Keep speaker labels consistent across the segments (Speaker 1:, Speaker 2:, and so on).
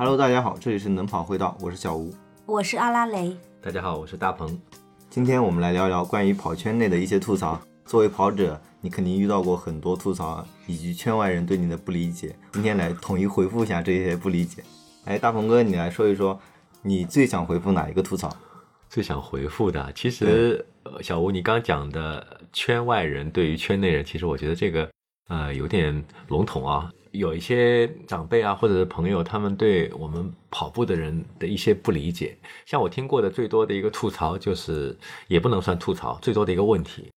Speaker 1: Hello，大家好，这里是能跑会道，我是小吴。
Speaker 2: 我是阿拉蕾。
Speaker 3: 大家好，我是大鹏。
Speaker 1: 今天我们来聊聊关于跑圈内的一些吐槽。作为跑者，你肯定遇到过很多吐槽，以及圈外人对你的不理解。今天来统一回复一下这些不理解。哎，大鹏哥，你来说一说，你最想回复哪一个吐槽？
Speaker 3: 最想回复的，其实呃小吴，你刚讲的圈外人对于圈内人，其实我觉得这个呃有点笼统啊。有一些长辈啊，或者是朋友，他们对我们跑步的人的一些不理解。像我听过的最多的一个吐槽，就是也不能算吐槽，最多的一个问题，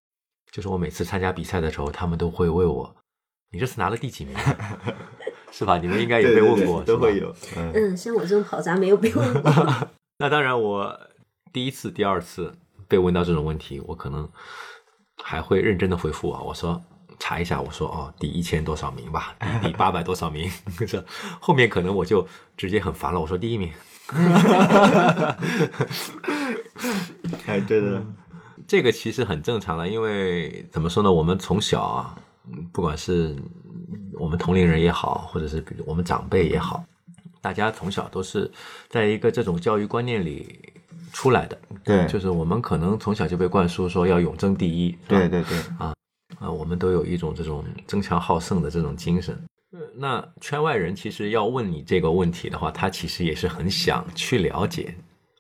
Speaker 3: 就是我每次参加比赛的时候，他们都会问我：“你这次拿了第几名？” 是吧？你们应该也被问过，
Speaker 1: 都会有。
Speaker 2: 嗯，像我这种跑杂没有被问过。
Speaker 3: 那当然，我第一次、第二次被问到这种问题，我可能还会认真的回复啊，我说。查一下，我说哦，第一千多少名吧，第八百多少名，这 后面可能我就直接很烦了。我说第一名，
Speaker 1: 哎，对的，
Speaker 3: 这个其实很正常了，因为怎么说呢，我们从小啊，不管是我们同龄人也好，或者是比如我们长辈也好，大家从小都是在一个这种教育观念里出来的，
Speaker 1: 对，
Speaker 3: 就是我们可能从小就被灌输说要永争第一，
Speaker 1: 对对对，
Speaker 3: 啊。啊，我们都有一种这种争强好胜的这种精神。那圈外人其实要问你这个问题的话，他其实也是很想去了解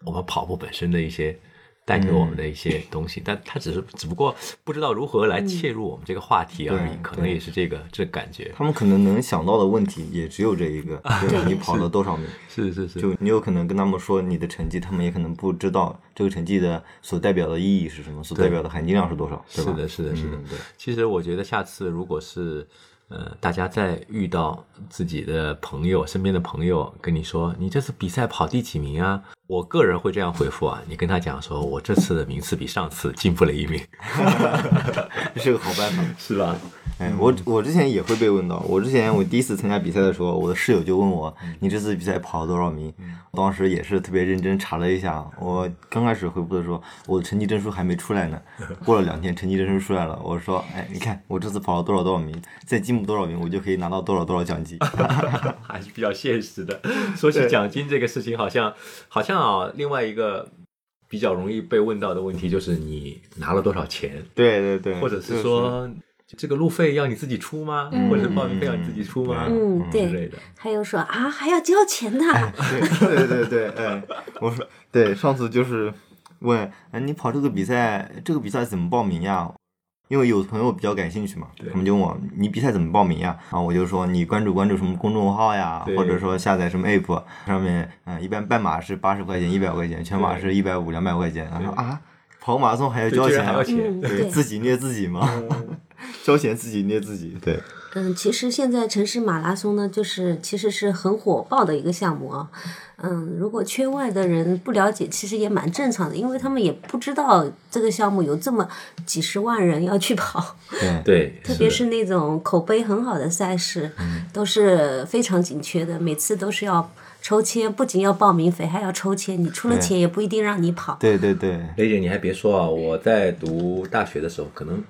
Speaker 3: 我们跑步本身的一些。带给我们的一些东西，但他只是只不过不知道如何来切入我们这个话题而已，可能也是这个这感觉。
Speaker 1: 他们可能能想到的问题也只有这一个，就是你跑了多少名？
Speaker 3: 是是是。
Speaker 1: 就你有可能跟他们说你的成绩，他们也可能不知道这个成绩的所代表的意义是什么，所代表的含金量是多少，
Speaker 3: 是的，是的，是的。对。其实我觉得下次如果是呃大家再遇到自己的朋友身边的朋友跟你说你这次比赛跑第几名啊？我个人会这样回复啊，你跟他讲说，我这次的名次比上次进步了一名，
Speaker 1: 这是个好办法，
Speaker 3: 是吧？
Speaker 1: 哎，我我之前也会被问到，我之前我第一次参加比赛的时候，我的室友就问我，你这次比赛跑了多少名？当时也是特别认真查了一下，我刚开始回复的时候，我的成绩证书还没出来呢，过了两天成绩证书出来了，我说，哎，你看我这次跑了多少多少名，再进步多少名，我就可以拿到多少多少奖金，
Speaker 3: 还是比较现实的。说起奖金这个事情，好像好像啊，另外一个比较容易被问到的问题就是你拿了多少钱？
Speaker 1: 对对对，
Speaker 3: 或者是说。这个路费要你自己出吗？或者报名费要你自己出吗？
Speaker 2: 嗯，
Speaker 3: 对。之类的。
Speaker 2: 还有说啊，还要交钱呢。
Speaker 1: 对对对对，哎，我说对，上次就是问，哎，你跑这个比赛，这个比赛怎么报名呀？因为有朋友比较感兴趣嘛，他们就问我，你比赛怎么报名呀？啊，我就说你关注关注什么公众号呀，或者说下载什么 app，上面，嗯，一般半马是八十块钱、一百块钱，全马是一百五、两百块钱。他说啊，跑马拉松还要交钱？
Speaker 3: 还要钱？
Speaker 1: 对，自己虐自己嘛。交钱自己捏自己，对。
Speaker 2: 嗯，其实现在城市马拉松呢，就是其实是很火爆的一个项目啊。嗯，如果圈外的人不了解，其实也蛮正常的，因为他们也不知道这个项目有这么几十万人要去跑。
Speaker 1: 对
Speaker 3: 对。
Speaker 2: 特别是那种口碑很好的赛事，都是非常紧缺的，每次都是要抽签，不仅要报名费，还要抽签，你出了钱也不一定让你跑。
Speaker 1: 对对对。
Speaker 3: 雷姐，你还别说啊，我在读大学的时候，可能。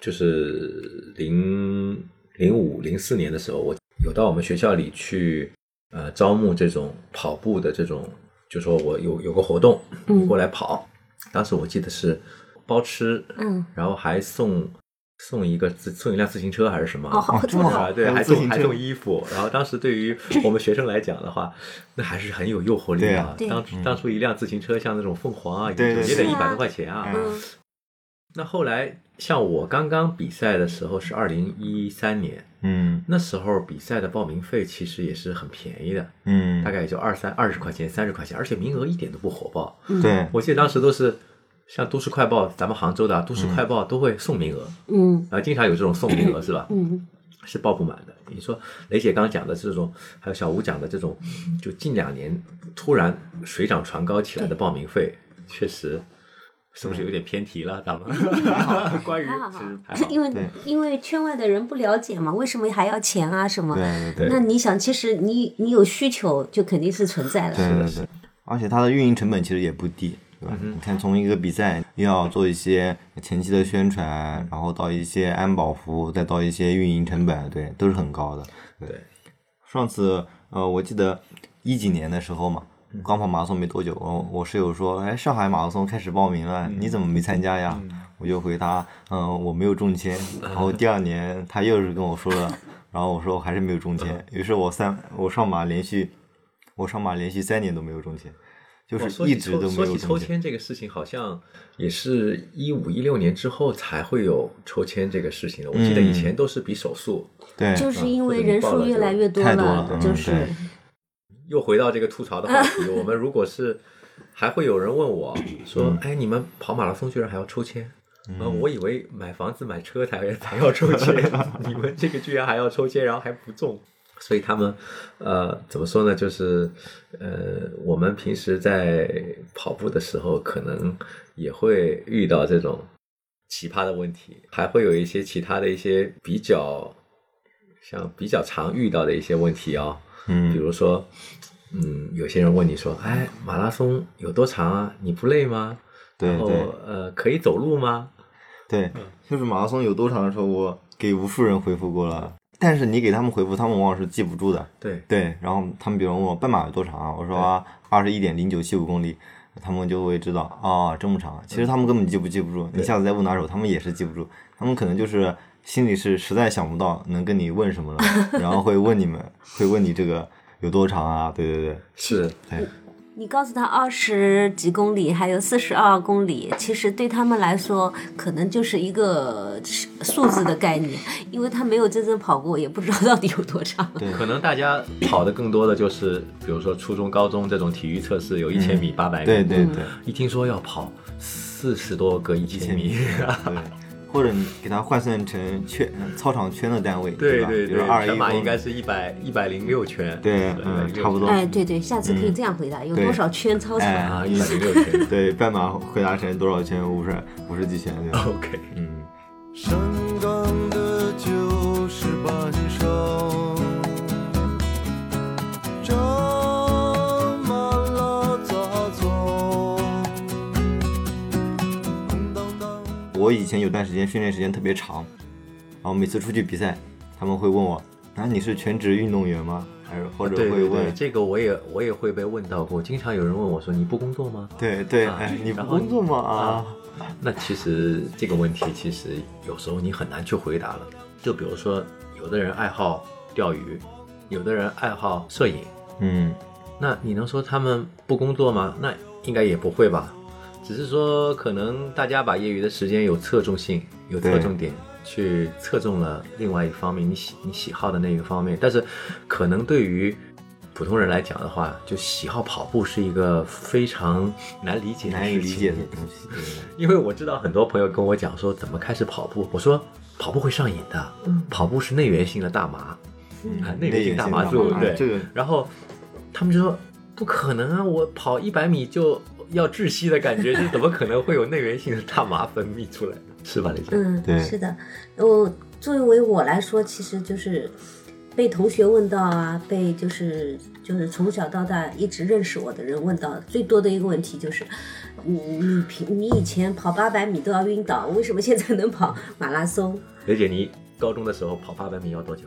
Speaker 3: 就是零零五零四年的时候，我有到我们学校里去，呃，招募这种跑步的这种，就说我有有个活动，你过来跑。当时我记得是包吃，
Speaker 2: 嗯，
Speaker 3: 然后还送送一个自送一辆自行车还是什么？
Speaker 2: 哦，
Speaker 1: 这么好，
Speaker 3: 对，还送还送衣服。然后当时对于 我们学生来讲的话，那还是很有诱惑力
Speaker 1: 啊。
Speaker 3: 当当初一辆自行车，像那种凤凰啊，也
Speaker 1: 也
Speaker 3: 得一百多块钱啊。那后来。像我刚刚比赛的时候是二零一三年，
Speaker 1: 嗯，
Speaker 3: 那时候比赛的报名费其实也是很便宜的，
Speaker 1: 嗯，
Speaker 3: 大概也就二三二十块钱、三十块钱，而且名额一点都不火爆。
Speaker 1: 对，
Speaker 3: 我记得当时都是像都市快报，咱们杭州的都市快报都会送名额，
Speaker 2: 嗯，
Speaker 3: 啊，经常有这种送名额是吧？
Speaker 2: 嗯，
Speaker 3: 是报不满的。你说雷姐刚刚讲的这种，还有小吴讲的这种，就近两年突然水涨船高起来的报名费，确实。是不是有点偏题了？咱们关于
Speaker 2: 因为因为圈外的人不了解嘛，为什么还要钱啊？什么？
Speaker 1: 对对对。
Speaker 2: 那你想，其实你你有需求，就肯定是存在的。
Speaker 1: 对对对。而且它的运营成本其实也不低，对吧？你看，从一个比赛要做一些前期的宣传，然后到一些安保服务，再到一些运营成本，对，都是很高的。
Speaker 3: 对。
Speaker 1: 上次呃，我记得。一几年的时候嘛，刚跑马拉松没多久，我我室友说，哎，上海马拉松开始报名了，你怎么没参加呀？我就回答，嗯，我没有中签。然后第二年他又是跟我说了，然后我说我还是没有中签。于是我三我上马连续我上马连续三年都没有中签，就是一直都没有
Speaker 3: 说起抽
Speaker 1: 签。
Speaker 3: 这个事情，好像也是一五一六年之后才会有抽签这个事情的。我记得以前都是比手速。
Speaker 1: 对，
Speaker 2: 就是因为人数越来越多
Speaker 1: 太多了嗯
Speaker 2: 就是
Speaker 1: 对
Speaker 3: 又回到这个吐槽的话题，我们如果是还会有人问我 说：“哎，你们跑马拉松居然还要抽签？”呃，我以为买房子买车才才要抽签，你们这个居然还要抽签，然后还不中，所以他们呃怎么说呢？就是呃，我们平时在跑步的时候，可能也会遇到这种奇葩的问题，还会有一些其他的一些比较像比较常遇到的一些问题啊、比
Speaker 1: 嗯，比
Speaker 3: 如说，嗯，有些人问你说，哎，马拉松有多长啊？你不累吗？然后呃，可以走路吗？
Speaker 1: 对，就是马拉松有多长的时候，我给无数人回复过了，但是你给他们回复，他们往往是记不住的。
Speaker 3: 对，
Speaker 1: 对，然后他们比如问我半马有多长啊，我说二十一点零九七五公里，他们就会知道啊、这么长。其实他们根本记不记不住，你下次再问拿手，他们也是记不住，他们可能就是心里是实在想不到能跟你问什么了，然后会问你们，会问你这个有多长啊？对对对，
Speaker 3: 是，
Speaker 1: 对
Speaker 2: 你告诉他二十几公里，还有四十二公里，其实对他们来说，可能就是一个数字的概念，因为他没有真正跑过，也不知道到底有多长。
Speaker 1: 对。
Speaker 3: 可能大家跑的更多的就是，比如说初中、高中这种体育测试，有一千米、八百米，
Speaker 1: 对对对，
Speaker 3: 一听说要跑四十多个一千米，
Speaker 1: 对，或者你给它换算成圈操场圈的单位，吧？
Speaker 3: 对对对，
Speaker 1: 比如二一
Speaker 3: 全马应该是一百一百零六圈，
Speaker 1: 对嗯差不多
Speaker 2: 哎，对对，下次可以这样回答，有多少圈操场？
Speaker 1: 哎
Speaker 3: 啊，一百零六圈
Speaker 1: 对半马回答成多少圈？五十五十几圈，对吧
Speaker 3: ？，OK。
Speaker 1: 嗯。我以前有段时间训练时间特别长，然后每次出去比赛，他们会问我：“啊，你是全职运动员吗？”还是或者会问
Speaker 3: 对，这个我也我也会被问到过，经常有人问我说：“你不工作吗
Speaker 1: 对对，
Speaker 3: 啊
Speaker 1: 哎，你不工作吗？啊，？”
Speaker 3: 那其实这个问题其实有时候你很难去回答了。就比如说，有的人爱好钓鱼，有的人爱好摄影，
Speaker 1: 嗯，
Speaker 3: 那你能说他们不工作吗？那应该也不会吧。只是说，可能大家把业余的时间有侧重性、有侧重点，去侧重了另外一方面，你喜你喜好的那个方面。但是，可能对于普通人来讲的话，就喜好跑步是一个非常难理解的
Speaker 1: 难以理解的东西。
Speaker 3: 因为我知道很多朋友跟我讲说怎么开始跑步，我说跑步会上瘾的，跑步是内源性的大麻，啊，内源性大麻素，对，
Speaker 1: 啊这个
Speaker 3: 然后他们就说不可能啊，我跑一百米就要窒息的感觉，这 怎么可能会有内源性的大麻分泌出来？是吧，雷姐？
Speaker 2: 嗯，
Speaker 1: 对
Speaker 2: 是的。我作为我来说，其实就是被同学问到啊，被就是就是从小到大一直认识我的人问到最多的一个问题就是，你你平你以前跑八百米都要晕倒，为什么现在能跑马拉松？
Speaker 3: 雷姐，你高中的时候跑八百米要多久？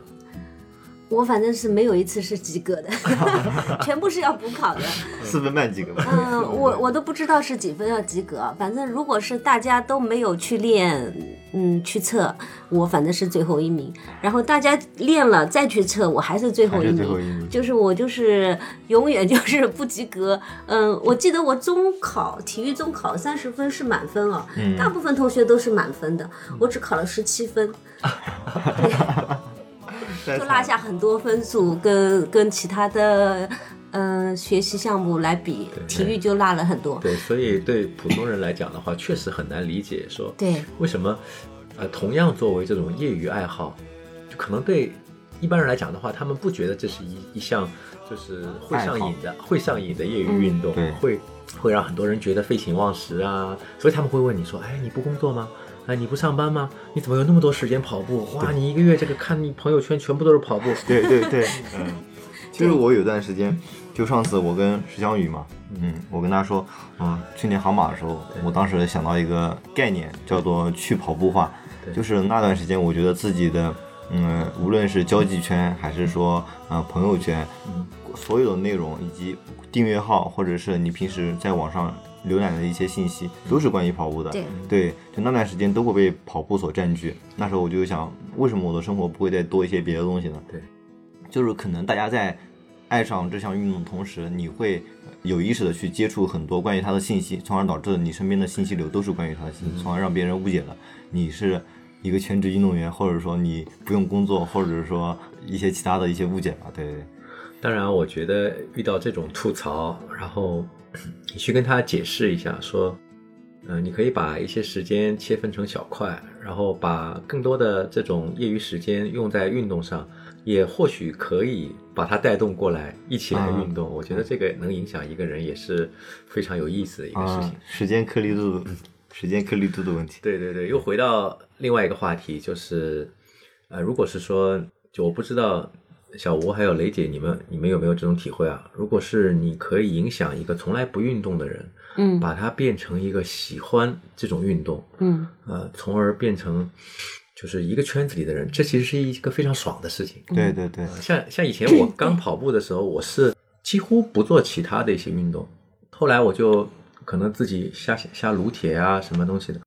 Speaker 2: 我反正是没有一次是及格的，全部是要补考的。
Speaker 1: 四分半及格吧。
Speaker 2: 嗯，我我都不知道是几分要及格，反正如果是大家都没有去练，嗯，去测，我反正是最后一名。然后大家练了再去测，我还是最后一名。
Speaker 1: 最后一名
Speaker 2: 就是我就是永远就是不及格。嗯，我记得我中考体育中考三十分是满分哦，
Speaker 1: 嗯
Speaker 2: 大部分同学都是满分的，我只考了十七分。就落下很多分数，跟跟其他的嗯、呃学习项目来比，体育就落了很多。
Speaker 3: 对，所以对普通人来讲的话，确实很难理解说
Speaker 2: 对，
Speaker 3: 为什么，呃，同样作为这种业余爱好，就可能对一般人来讲的话，他们不觉得这是一一项就是会上瘾的、会上瘾的业余运动，
Speaker 1: 对
Speaker 3: 会会让很多人觉得废寝忘食啊，所以他们会问你说，哎，你不工作吗？哎，你不上班吗？你怎么有那么多时间跑步？哇，你一个月这个看你朋友圈全部都是跑步。
Speaker 1: 对对对，嗯，其实我有段时间，就上次我跟石江宇嘛，嗯，我跟他说，嗯，去年杭马的时候，我当时想到一个概念，叫做去跑步化，就是那段时间我觉得自己的嗯，无论是交际圈还是说呃朋友圈，
Speaker 3: 嗯
Speaker 1: 所有的内容以及订阅号，或者是你平时在网上浏览的一些信息，都是关于跑步的。
Speaker 2: 对
Speaker 1: 对，就那段时间都会被跑步所占据。那时候我就想，为什么我的生活不会再多一些别的东西呢？
Speaker 3: 对，
Speaker 1: 就是可能大家在爱上这项运动的同时，你会有意识的去接触很多关于它的信息，从而导致你身边的信息流都是关于它的信息，从而让别人误解了你是一个全职运动员，或者说你不用工作，或者说一些其他的一些误解吧。对。
Speaker 3: 当然，我觉得遇到这种吐槽，然后你去跟他解释一下，说，嗯、你可以把一些时间切分成小块，然后把更多的这种业余时间用在运动上，也或许可以把它带动过来，一起来运动。我觉得这个能影响一个人，也是非常有意思的一个事情。
Speaker 1: 啊，时间颗粒度，时间颗粒度的问题。
Speaker 3: 对对对，又回到另外一个话题，就是，呃，如果是说，就我不知道小吴还有雷姐，你们你们有没有这种体会啊？如果是你可以影响一个从来不运动的人，
Speaker 2: 嗯
Speaker 3: 把他变成一个喜欢这种运动，
Speaker 2: 嗯
Speaker 3: 呃，从而变成就是一个圈子里的人，这其实是一个非常爽的事情。
Speaker 1: 对对对，
Speaker 3: 像像以前我刚跑步的时候，我是几乎不做其他的一些运动，后来我就可能自己瞎瞎撸铁啊，什么东西的，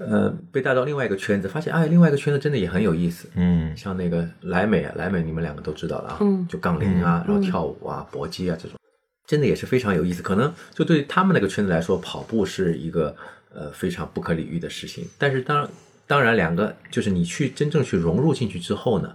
Speaker 3: 呃，被带到另外一个圈子，发现哎，另外一个圈子真的也很有意思。
Speaker 1: 嗯
Speaker 3: 像那个莱美啊，莱美你们两个都知道了啊，
Speaker 2: 嗯
Speaker 3: 就杠铃啊，然后跳舞啊、搏击啊这种，真的也是非常有意思。可能就对他们那个圈子来说，跑步是一个呃非常不可理喻的事情。但是当当然，两个就是你去真正去融入进去之后呢，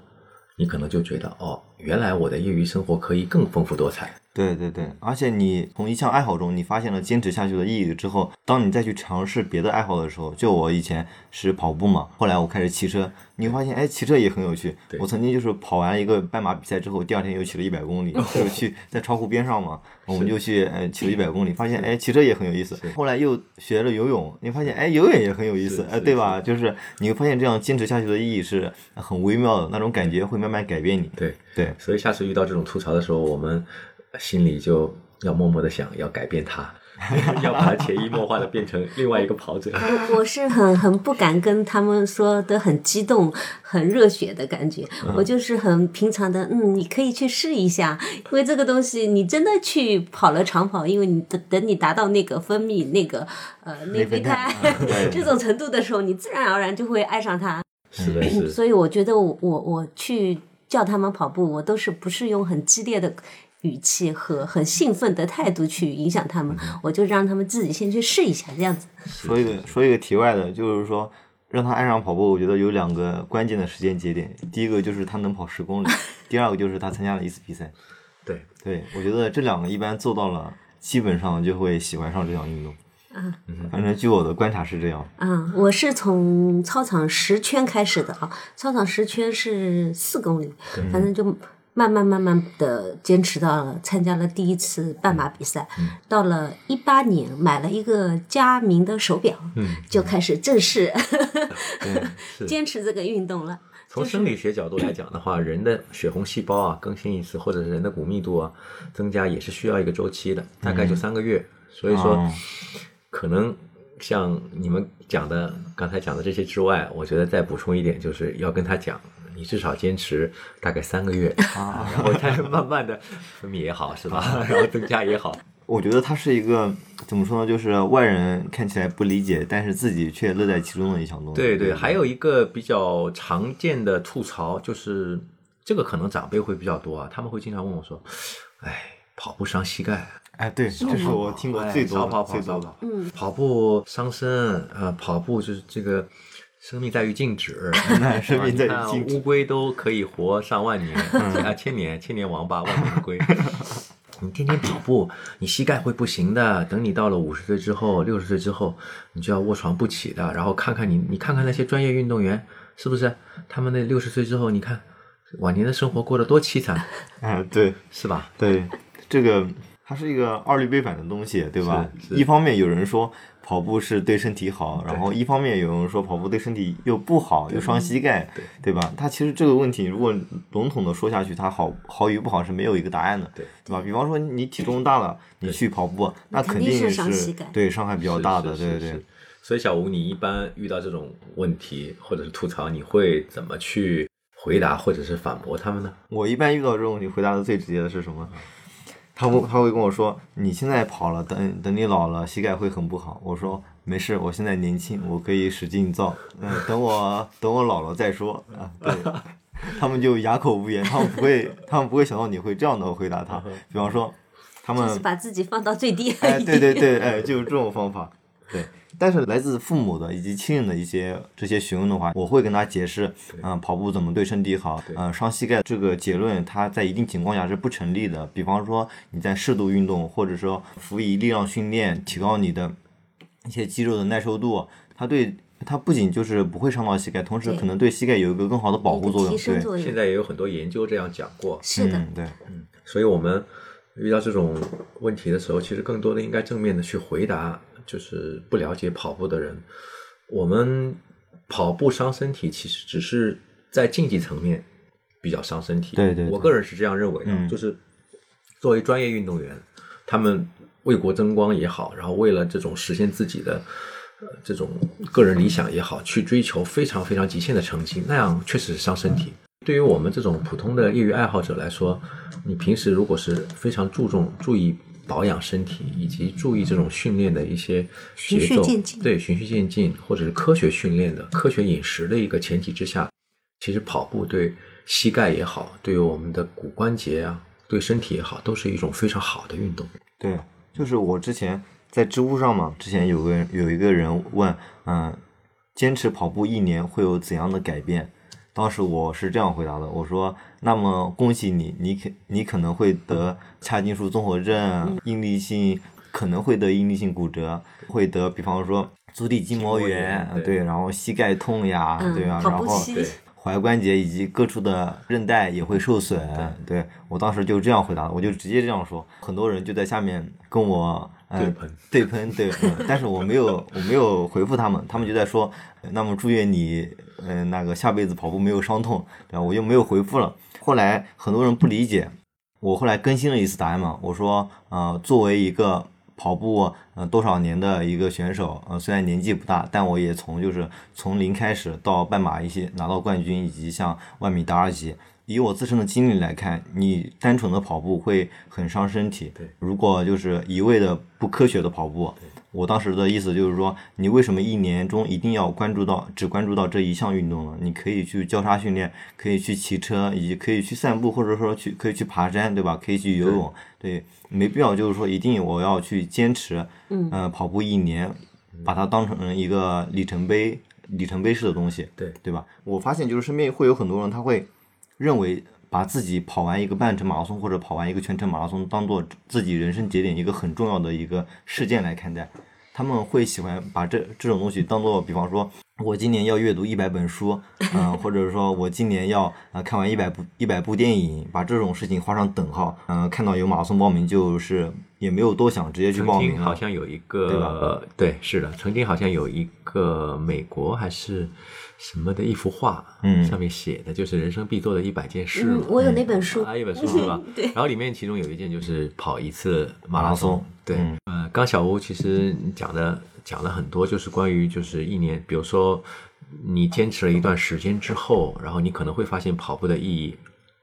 Speaker 3: 你可能就觉得哦，原来我的业余生活可以更丰富多彩。
Speaker 1: 对对对，而且你从一项爱好中，你发现了坚持下去的意义之后，当你再去尝试别的爱好的时候，就我以前是跑步嘛，后来我开始骑车，你会发现，哎，骑车也很有趣。我曾经就是跑完一个半马比赛之后，第二天又骑了一百公里，就是去在窗户边上嘛，我们就去呃骑了一百公里，发现哎骑车也很有意思。后来又学了游泳，你发现哎游泳也很有意思
Speaker 3: 是，
Speaker 1: 哎对吧？就是你会发现这样坚持下去的意义是很微妙的，那种感觉会慢慢改变你。
Speaker 3: 对，
Speaker 1: 对，
Speaker 3: 所以下次遇到这种吐槽的时候，我们心里就要默默的想，要改变它，要把它潜移默化的变成另外一个跑者。
Speaker 2: 我我是很很不敢跟他们说的很激动、很热血的感觉，我就是很平常的，嗯，你可以去试一下，因为这个东西你真的去跑了长跑，因为你等等你达到那个分泌那个呃内啡肽 这种程度的时候，你自然而然就会爱上它。
Speaker 3: 是的，是的。
Speaker 2: 所以我觉得我我我去叫他们跑步，我都是不是用很激烈的语气和很兴奋的态度去影响他们，我就让他们自己先去试一下，这样子。
Speaker 1: 说一个说一个题外的，就是说让他爱上跑步，我觉得有两个关键的时间节点。第一个就是他能跑十公里，第二个就是他参加了一次比赛。
Speaker 3: 对，
Speaker 1: 对我觉得这两个一般做到了，基本上就会喜欢上这项运动。
Speaker 2: 嗯
Speaker 1: 反正据我的观察是这样。
Speaker 2: 嗯，我是从操场十圈开始的啊，操场十圈是四公里，反正就慢慢慢慢的坚持到了参加了第一次半马比赛，到了一八年买了一个佳明的手表，就开始正式
Speaker 3: 是。
Speaker 2: 坚持这个运动了。
Speaker 3: 从生理学角度来讲的话，人的血红细胞啊更新一次，或者是人的骨密度啊增加，也是需要一个周期的，大概就三个月。所以说
Speaker 1: 哦，
Speaker 3: 可能像你们讲的刚才讲的这些之外，我觉得再补充一点，就是要跟他讲，你至少坚持大概三个月，
Speaker 1: 啊
Speaker 3: 然后再慢慢的分泌也好，是吧？然后增加也好，
Speaker 1: 我觉得它是一个怎么说呢，就是外人看起来不理解，但是自己却乐在其中的一项东西。
Speaker 3: 对对，还有一个比较常见的吐槽就是，这个可能长辈会比较多啊，他们会经常问我说：“哎，跑步伤膝盖，
Speaker 1: 哎，对，这是我听过最多的
Speaker 3: 哎跑跑跑
Speaker 1: 最多
Speaker 3: 跑。嗯，跑步伤身，呃，跑步就是这个生命在于静止，
Speaker 1: 那生命在于静止
Speaker 3: 乌龟都可以活上万年，啊，千年，千年王八，万年龟。你天天跑步，你膝盖会不行的。等你到了五十岁之后、六十岁之后，你就要卧床不起的。然后看看你，你看看那些专业运动员，是不是？他们那六十岁之后，你看晚年的生活过得多凄惨，
Speaker 1: 哎，对
Speaker 3: 是吧？
Speaker 1: 对，这个它是一个二律背反的东西，对吧？一方面有人说跑步是对身体好，然后一方面有人说跑步对身体又不好，又伤膝盖，
Speaker 3: 对
Speaker 1: 对吧？它其实这个问题如果笼统的说下去，它好好与不好是没有一个答案的，
Speaker 3: 对
Speaker 1: 对吧？比方说你体重大了，你去跑步，那
Speaker 2: 肯定
Speaker 1: 肯定
Speaker 2: 是伤膝盖
Speaker 1: 对伤害比较大的，对对。
Speaker 3: 所以小吴，你一般遇到这种问题或者是吐槽，你会怎么去回答或者是反驳他们呢？
Speaker 1: 我一般遇到这种问题，回答的最直接的是什么？他会他会跟我说：“你现在跑了，等等你老了，膝盖会很不好。”我说：“没事，我现在年轻，我可以使劲造。嗯，等我等我老了再说啊。”对，他们就哑口无言，他们不会他们不会想到你会这样的回答他。比方说，他们
Speaker 2: 就是把自己放到最低而
Speaker 1: 哎，对对对，哎，就是这种方法。对，但是来自父母的以及亲人的一些这些询问的话，我会跟他解释，嗯、跑步怎么对身体好，嗯、伤膝盖这个结论，它在一定情况下是不成立的。比方说你在适度运动，或者说辅以力量训练，提高你的一些肌肉的耐受度，它对它不仅就是不会伤到膝盖，同时可能对膝盖有一个更好的保护作用。对，
Speaker 3: 现在也有很多研究这样讲过，
Speaker 2: 是的，
Speaker 1: 嗯，对，
Speaker 3: 所以我们遇到这种问题的时候，其实更多的应该正面的去回答，就是不了解跑步的人，我们跑步伤身体，其实只是在竞技层面比较伤身体。
Speaker 1: 对对对
Speaker 3: 我个人是这样认为的，
Speaker 1: 嗯
Speaker 3: 就是作为专业运动员，他们为国争光也好，然后为了这种实现自己的。呃，这种个人理想也好，去追求非常非常极限的成绩，那样确实是伤身体。对于我们这种普通的业余爱好者来说，你平时如果是非常注重注意保养身体，以及注意这种训练的一些
Speaker 2: 循
Speaker 3: 节奏，
Speaker 2: 序渐进
Speaker 3: 对循序渐进，或者是科学训练的科学饮食的一个前提之下，其实跑步对膝盖也好，对于我们的骨关节啊，对身体也好，都是一种非常好的运动。
Speaker 1: 对，就是我之前在知乎上嘛，之前有个人有一个人问，嗯，坚持跑步一年会有怎样的改变？当时我是这样回答的，我说：“那么恭喜你，你可你可能会得髂胫束综合症，应力性可能会得应力性骨折，会得比方说足底筋膜炎
Speaker 3: 炎，对
Speaker 1: 对，然后膝盖痛呀，
Speaker 2: 嗯
Speaker 1: 对啊，然后踝关节以及各处的韧带也会受损。对我当时就这样回答，我就直接这样说，很多人就在下面跟我呃
Speaker 3: 对喷
Speaker 1: 对喷对、嗯，但是我没有我没有回复他们，他们就在说，呃那么祝愿你嗯、呃那个下辈子跑步没有伤痛，对吧我就没有回复了。后来很多人不理解，我后来更新了一次答案嘛，我说呃作为一个跑步呃多少年的一个选手，呃虽然年纪不大，但我也从就是从零开始到半马一些拿到冠军，以及像万米达二级。以我自身的经历来看，你单纯的跑步会很伤身体。
Speaker 3: 对，
Speaker 1: 如果就是一味的不科学的跑步，我当时的意思就是说，你为什么一年中一定要关注到只关注到这一项运动呢？你可以去交叉训练，可以去骑车，以及可以去散步，或者说去可以去爬山，对吧？可以去游泳，对，没必要就是说一定我要去坚持，
Speaker 2: 嗯
Speaker 1: 呃，跑步一年，把它当成一个里程碑、里程碑式的东西，
Speaker 3: 对
Speaker 1: 对吧？我发现就是身边会有很多人，他会认为把自己跑完一个半程马拉松或者跑完一个全程马拉松当做自己人生节点一个很重要的一个事件来看待，他们会喜欢把这这种东西当做，比方说，我今年要阅读一百本书，嗯、或者说我今年要呃看完一百部一百部电影，把这种事情画上等号，嗯、看到有马拉松报名就是也没有多想，直接去报名
Speaker 3: 好像有一个，
Speaker 1: 对吧？
Speaker 3: 对是的，曾经好像有一个美国还是什么的一幅画，
Speaker 1: 嗯。
Speaker 3: 上面写的就是人生必做的一百件事
Speaker 2: 我有那本书，
Speaker 3: 啊，一本书是吧？
Speaker 2: 对。
Speaker 3: 然后里面其中有一件就是跑一次马拉
Speaker 1: 松。
Speaker 3: 对，
Speaker 1: 嗯。
Speaker 3: 呃，刚小吴其实讲的讲了很多，就是关于就是一年，比如说你坚持了一段时间之后，然后你可能会发现跑步的意义。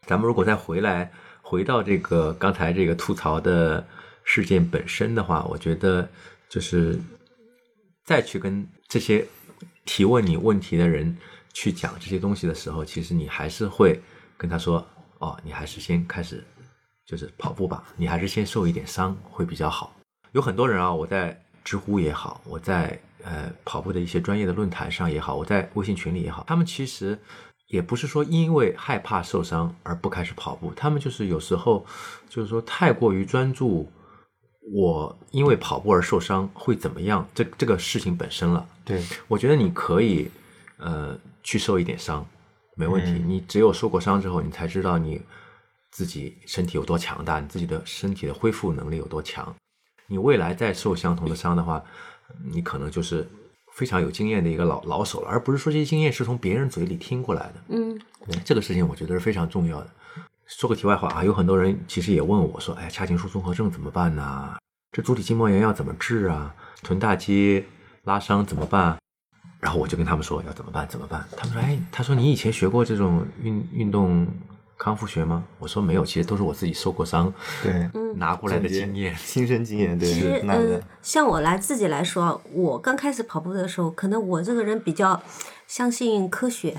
Speaker 3: 咱们如果再回来回到这个刚才这个吐槽的事件本身的话，我觉得就是再去跟这些提问你问题的人去讲这些东西的时候，其实你还是会跟他说：“哦，你还是先开始就是跑步吧，你还是先受一点伤会比较好。”有很多人啊，我在知乎也好，我在呃跑步的一些专业的论坛上也好，我在微信群里也好，他们其实也不是说因为害怕受伤而不开始跑步，他们就是有时候就是说太过于专注我因为跑步而受伤会怎么样这这个事情本身了。
Speaker 1: 对，
Speaker 3: 我觉得你可以呃去受一点伤，没问题。
Speaker 1: 嗯
Speaker 3: 你只有受过伤之后，你才知道你自己身体有多强大，你自己的身体的恢复能力有多强。你未来再受相同的伤的话，你可能就是非常有经验的一个老老手了，而不是说这些经验是从别人嘴里听过来的。
Speaker 2: 嗯，
Speaker 3: 这个事情我觉得是非常重要的。说个题外话啊，有很多人其实也问我说：“哎，髂胫束综合症怎么办呢？这足底筋膜炎要怎么治啊？臀大肌拉伤怎么办？”然后我就跟他们说要怎么办怎么办。他们说，哎，他说你以前学过这种运运动康复学吗？我说没有，其实都是我自己受过伤
Speaker 1: 对，
Speaker 3: 拿过来的经验。
Speaker 1: 亲身经验，对，
Speaker 2: 其实，
Speaker 1: 那个
Speaker 2: 嗯，像我来自己来说，我刚开始跑步的时候，可能我这个人比较相信科学。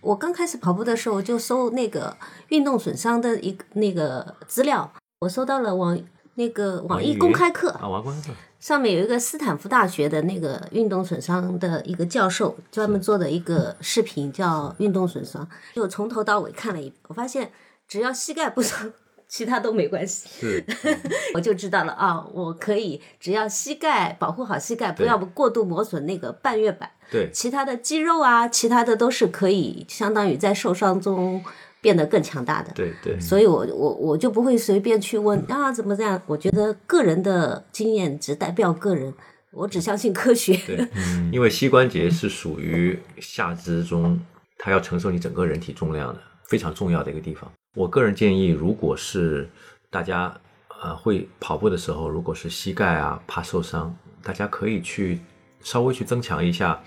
Speaker 2: 我刚开始跑步的时候，就搜那个运动损伤的一个那个资料，我搜到了网那个网易公开课，
Speaker 3: 啊，网公开课，
Speaker 2: 上面有一个斯坦福大学的那个运动损伤的一个教授专门做的一个视频，叫运动损伤，就从头到尾看了一遍，我发现只要膝盖不伤，其他都没关系。
Speaker 3: 是。
Speaker 2: 我就知道了啊，我可以只要膝盖保护好膝盖，不要过度磨损那个半月板，
Speaker 3: 对。
Speaker 2: 其他的肌肉啊，其他的都是可以相当于在受伤中变得更强大的。
Speaker 3: 对对，
Speaker 2: 所以我我我就不会随便去问啊怎么这样，我觉得个人的经验只代表个人，我只相信科学。
Speaker 3: 对，因为膝关节是属于下肢中，它要承受你整个人体重量的非常重要的一个地方。我个人建议，如果是大家呃会跑步的时候，如果是膝盖啊怕受伤，大家可以去稍微去增强一下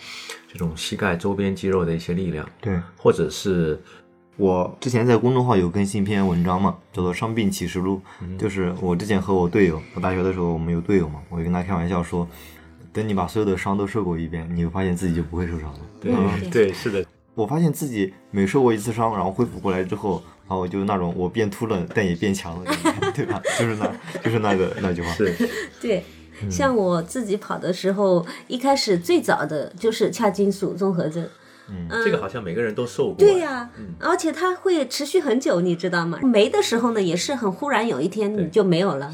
Speaker 3: 这种膝盖周边肌肉的一些力量，
Speaker 1: 对。
Speaker 3: 或者是
Speaker 1: 我之前在公众号有更新一篇文章嘛，叫做《伤病启示录》，就是我之前和我队友，我大学的时候我们有队友嘛，我就跟他开玩笑说，等你把所有的伤都受过一遍，你会发现自己就不会受伤了。
Speaker 3: 对、
Speaker 2: 嗯
Speaker 3: 对是的，
Speaker 1: 我发现自己每受过一次伤，然后恢复过来之后，然后我就那种我变秃了，但也变强了，对吧？就是那，就是那个那句话。
Speaker 3: 是
Speaker 2: 对，像我自己跑的时候，一开始最早的就是髂胫束综合症。
Speaker 3: 这个好像每个人都受过，
Speaker 2: 对呀、而且它会持续很久，你知道吗？没的时候呢，也是很忽然，有一天你就没有了。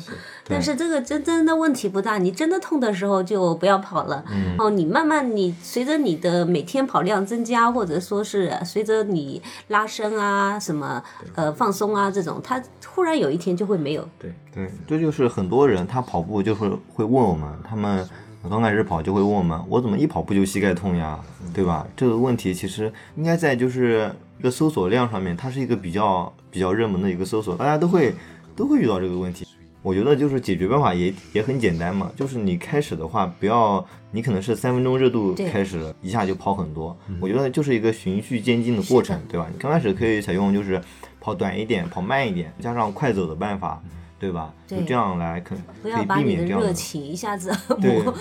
Speaker 2: 但是这个真真的问题不大，你真的痛的时候就不要跑了。嗯。哦，你慢慢你随着你的每天跑量增加，或者说是随着你拉伸啊、什么呃放松啊这种，它忽然有一天就会没有。
Speaker 3: 对。
Speaker 1: 对，这就是很多人他跑步就会会问我们，他们刚开始跑就会问我们，我怎么一跑步就膝盖痛呀，对吧？这个问题其实应该在就是一个搜索量上面，它是一个比较比较热门的一个搜索，大家都会都会遇到这个问题。我觉得就是解决办法也也很简单嘛，就是你开始的话，不要你可能是三分钟热度开始了，一下就跑很多。我觉得就是一个循序渐进的过程，对吧？你刚开始可以采用就是跑短一点、跑慢一点，加上快走的办法，对吧？就这样来可
Speaker 2: 不
Speaker 1: 可以
Speaker 2: 要把你的
Speaker 1: 避免这样
Speaker 2: 热情一下子
Speaker 1: 对
Speaker 2: 磨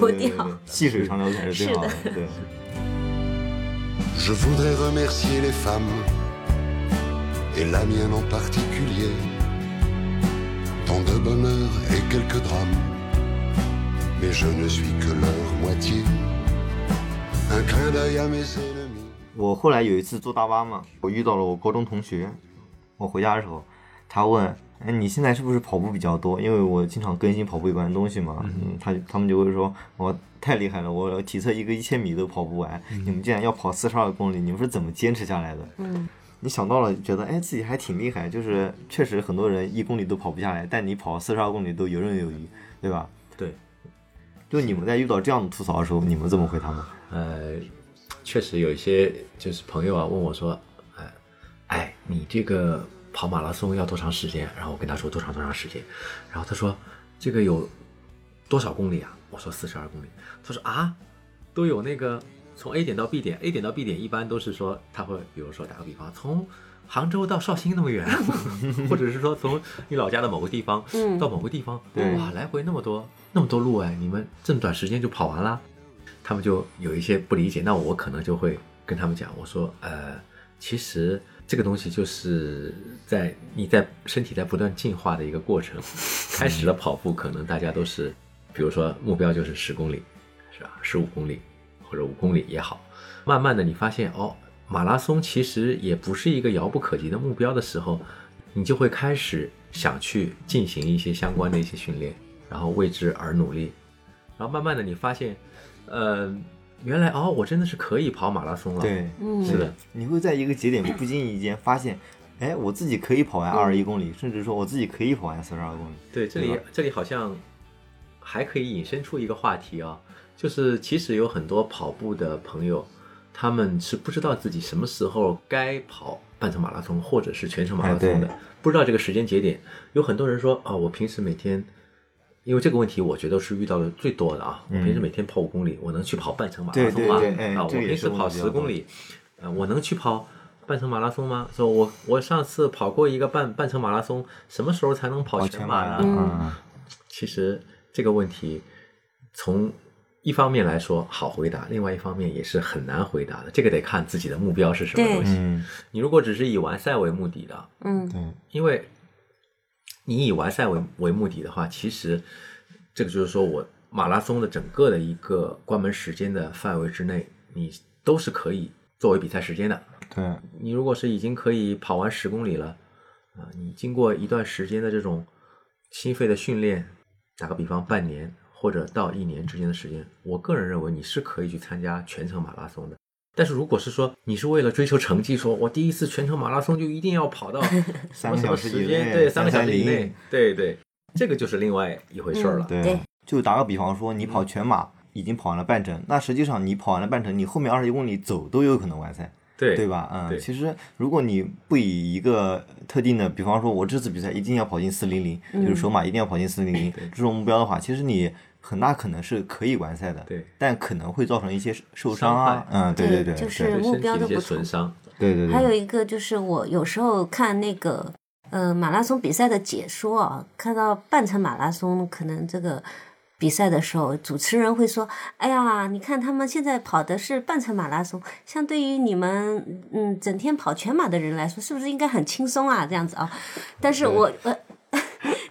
Speaker 2: 磨掉。
Speaker 1: 细水长流才是最好的。
Speaker 2: 是
Speaker 1: 对
Speaker 4: ，Je voudrais remercier les femmes, et la mienne en particulier, tant de bonheur et quelques drames, mais je ne suis que leur moitié. Un clin d'œil à mes ennemis.
Speaker 1: 我后来有一次坐大巴嘛，我遇到了我高中同学，我回家的时候，他问，哎，你现在是不是跑步比较多？因为我经常更新跑步有关的东西嘛，嗯，他他们就会说，我太厉害了，我体测一个一千米都跑不完，你们竟然要跑四十二公里，你们是怎么坚持下来的？
Speaker 2: 嗯，
Speaker 1: 你想到了，觉得哎自己还挺厉害，就是确实很多人一公里都跑不下来，但你跑四十二公里都游刃有余，对吧？
Speaker 3: 对，
Speaker 1: 就你们在遇到这样的吐槽的时候，你们怎么回他们？
Speaker 3: 呃，确实有一些就是朋友啊问我说，哎，哎，你这个跑马拉松要多长时间？然后我跟他说多长多长时间，然后他说这个有多少公里啊？我说四十二公里。他说啊，都有那个从 A 点到 B 点，A 点到 B 点一般都是说他会，比如说打个比方，从杭州到绍兴那么远，或者是说从你老家的某个地方
Speaker 2: 嗯
Speaker 3: 到某个地方，
Speaker 1: 对
Speaker 3: 哇，来回那么多那么多路哎，你们这么短时间就跑完了？他们就有一些不理解，那我可能就会跟他们讲，我说，呃，其实这个东西就是在你在身体在不断进化的一个过程。开始了跑步，可能大家都是，比如说目标就是十公里，是吧？十五公里或者五公里也好，慢慢的你发现哦，马拉松其实也不是一个遥不可及的目标的时候，你就会开始想去进行一些相关的一些训练，然后为之而努力，然后慢慢的你发现，呃，原来哦，我真的是可以跑马拉松了。，
Speaker 1: 对，
Speaker 2: 嗯
Speaker 3: 是的，
Speaker 1: 你会在一个节点不经意间发现，哎，我自己可以跑完二十一公里，甚至说我自己可以跑完四十二公里。
Speaker 3: 对，这里这里好像还可以引申出一个话题啊，就是其实有很多跑步的朋友，他们是不知道自己什么时候该跑半程马拉松或者是全程马拉松的，
Speaker 1: 哎
Speaker 3: 不知道这个时间节点。有很多人说啊、我平时每天因为这个问题，我觉得是遇到的最多的啊。我平时每天跑五公里，我能去跑半程马拉松吗？啊，我平时跑十公里，呃，我能去跑半程马拉松吗？说我我上次跑过一个半半程马拉松，什么时候才能跑
Speaker 1: 跑
Speaker 3: 全马呢？
Speaker 1: 全马呀，嗯，
Speaker 3: 其实这个问题从一方面来说好回答，另外一方面也是很难回答的。这个得看自己的目标是什么东西。
Speaker 1: 嗯，
Speaker 3: 你如果只是以完赛为目的的，
Speaker 2: 嗯
Speaker 1: 对，
Speaker 3: 因为你以完赛为为目的的话，其实这个就是说我马拉松的整个的一个关门时间的范围之内，你都是可以作为比赛时间的。
Speaker 1: 对，
Speaker 3: 你如果是已经可以跑完十公里了，啊，你经过一段时间的这种心肺的训练，打个比方，半年或者到一年之间的时间，我个人认为你是可以去参加全程马拉松的。但是如果是说你是为了追求成绩，说我第一次全程马拉松就一定要跑到什 么什么
Speaker 1: 三个小时以内，
Speaker 3: 对，三个小时以内，对对，这个就是另外一回事儿了。
Speaker 1: 对，
Speaker 2: 对。
Speaker 1: 就打个比方说，你
Speaker 3: 嗯。
Speaker 1: 跑全马已经跑完了半程，那实际上你跑完了半程，你后面二十一公里走都有可能完赛，
Speaker 3: 对
Speaker 1: 对吧？嗯，其实如果你不以一个特定的，比方说我这次比赛一定要跑进四零零，
Speaker 3: 嗯
Speaker 1: 就是首马一定要跑进四零零这种目标的话，其实你很大可能是可以完赛的，
Speaker 3: 对，
Speaker 1: 但可能会造成一些受伤啊嗯，对对，
Speaker 2: 对就是目标的不同
Speaker 3: 损伤，
Speaker 1: 对对对，
Speaker 2: 还有一个就是我有时候看那个呃马拉松比赛的解说啊，看到半程马拉松可能这个比赛的时候，主持人会说：“哎呀，你看他们现在跑的是半程马拉松，相对于你们嗯整天跑全马的人来说，是不是应该很轻松啊？这样子啊？”但是我呃。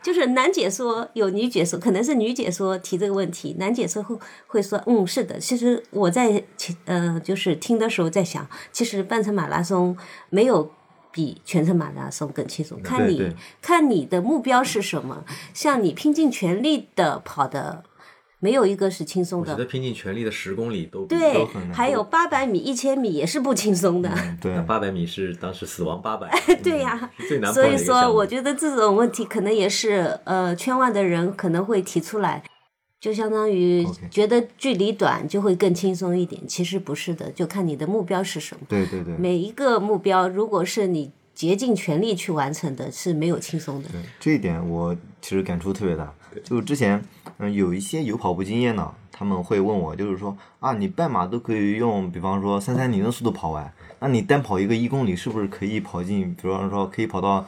Speaker 2: 就是男解说有女解说，可能是女解说提这个问题，男解说会会说，嗯，是的。其实我在前呃，就是听的时候在想，其实半程马拉松没有比全程马拉松更轻松，看你看你的目标是什么。像你拼尽全力的跑的，没有一个是轻松的。
Speaker 3: 我觉得拼尽全力的十公里都比
Speaker 2: 对
Speaker 1: 都，
Speaker 2: 还有八百米、一千米也是不轻松的。
Speaker 1: 对
Speaker 3: 八百米是当时死亡八百，
Speaker 2: 对呀、
Speaker 3: 是最难
Speaker 2: 所以说，我觉得这种问题可能也是呃圈外的人可能会提出来，就相当于觉得距离短就会更轻松一点，其实不是的，就看你的目标是什么。
Speaker 1: 对对对，
Speaker 2: 每一个目标，如果是你竭尽全力去完成的，是没有轻松的。
Speaker 1: 这一点我其实感触特别大。就之前，嗯，有一些有跑步经验的，他们会问我，就是说啊，你半马都可以用，比方说三三零的速度跑完，那你单跑一个一公里，是不是可以跑进，比方说可以跑到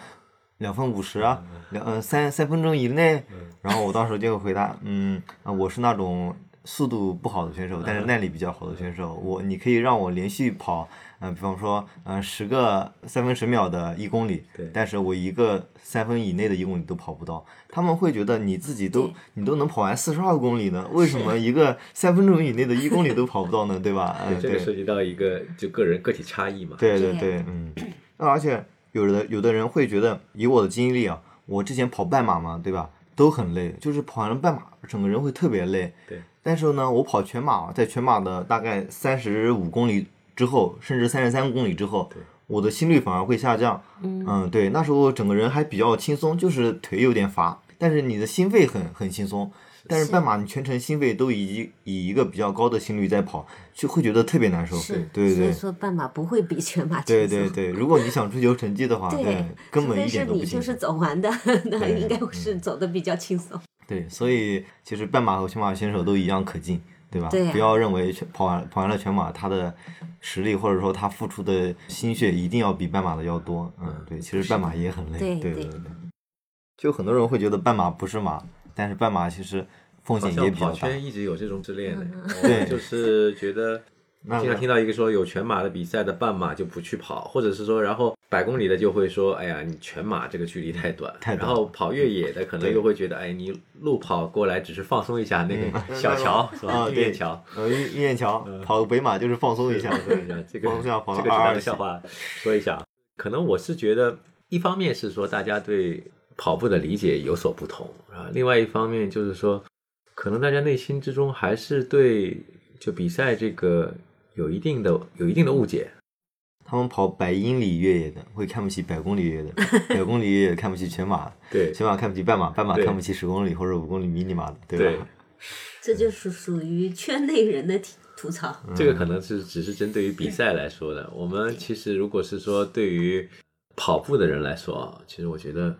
Speaker 1: 两分五十啊，两呃三三分钟以内？然后我当时就回答，嗯啊，我是那种速度不好的选手，但是耐力比较好的选手，我你可以让我连续跑，嗯、比方说，嗯、十个三分十秒的一公里
Speaker 3: 对，
Speaker 1: 但是我一个三分以内的一公里都跑不到，他们会觉得你自己都你都能跑完四十二公里呢，为什么一个三分钟以内的一公里都跑不到呢？对吧？嗯，对
Speaker 3: 这个涉及到一个就个人个体差异嘛。
Speaker 2: 对
Speaker 1: 对对对，嗯，那而且有的有的人会觉得，以我的经历啊，我之前跑半马嘛，对吧，都很累，就是跑完了半马，整个人会特别累。
Speaker 3: 对。
Speaker 1: 但是呢，我跑全马，在全马的大概三十五公里之后，甚至三十三公里之后，我的心率反而会下降。嗯对，那时候整个人还比较轻松，就是腿有点乏，但是你的心肺很很轻松。但是
Speaker 2: 是
Speaker 1: 半马你全程心肺都以以一个比较高的心率在跑，就会觉得特别难受。
Speaker 2: 是，
Speaker 1: 对对
Speaker 2: 所以说半马不会比全马轻松。
Speaker 1: 对对对，如果你想追求成绩的话，
Speaker 2: 对
Speaker 1: 根本一点都不轻松。
Speaker 2: 你就是走完的，那应该是走的比较轻松。
Speaker 1: 对，所以其实半马和全马选手都一样可敬，对吧？不要认为跑完跑完了全马，他的实力或者说他付出的心血一定要比半马的要多。嗯，对，其实半马也很累。
Speaker 2: 对对
Speaker 1: 对对对。就很多人会觉得半马不是马，但是半马其实风险也比较大。
Speaker 3: 跑圈一直有这种之恋的，
Speaker 1: 对
Speaker 3: 就是觉得
Speaker 1: 那
Speaker 3: 经常听到一个说有全马的比赛的半马就不去跑，或者是说然后百公里的就会说，哎呀，你全马这个距离太短，
Speaker 1: 太短
Speaker 3: 然后跑越野的可能又会觉得，哎，你路跑过来只是放松一下那个
Speaker 1: 嗯
Speaker 3: 小桥是吧？
Speaker 1: 啊，
Speaker 3: 玉
Speaker 1: 对
Speaker 3: 燕桥。
Speaker 1: 呃，玉玉燕桥跑个北马就是放松一下，
Speaker 3: 这个
Speaker 1: 放松一下跑
Speaker 3: 这个只
Speaker 1: 到二二七
Speaker 3: 当个笑话说一下。可能我是觉得，一方面是说大家对跑步的理解有所不同啊，另外一方面就是说，可能大家内心之中还是对就比赛这个有一定的有一定的误解。
Speaker 1: 他们跑百英里越野的会看不起百公里越野的，百公里越野看不起全马，
Speaker 3: 对
Speaker 1: 全马看不起半马，半马看不起十公里或者五公里迷你马的，对
Speaker 3: 对
Speaker 1: 吧？，
Speaker 2: 这就是属于圈内人的吐吐槽。
Speaker 3: 这个可能是只是针对于比赛来说的。我们其实如果是说对于跑步的人来说啊，其实我觉得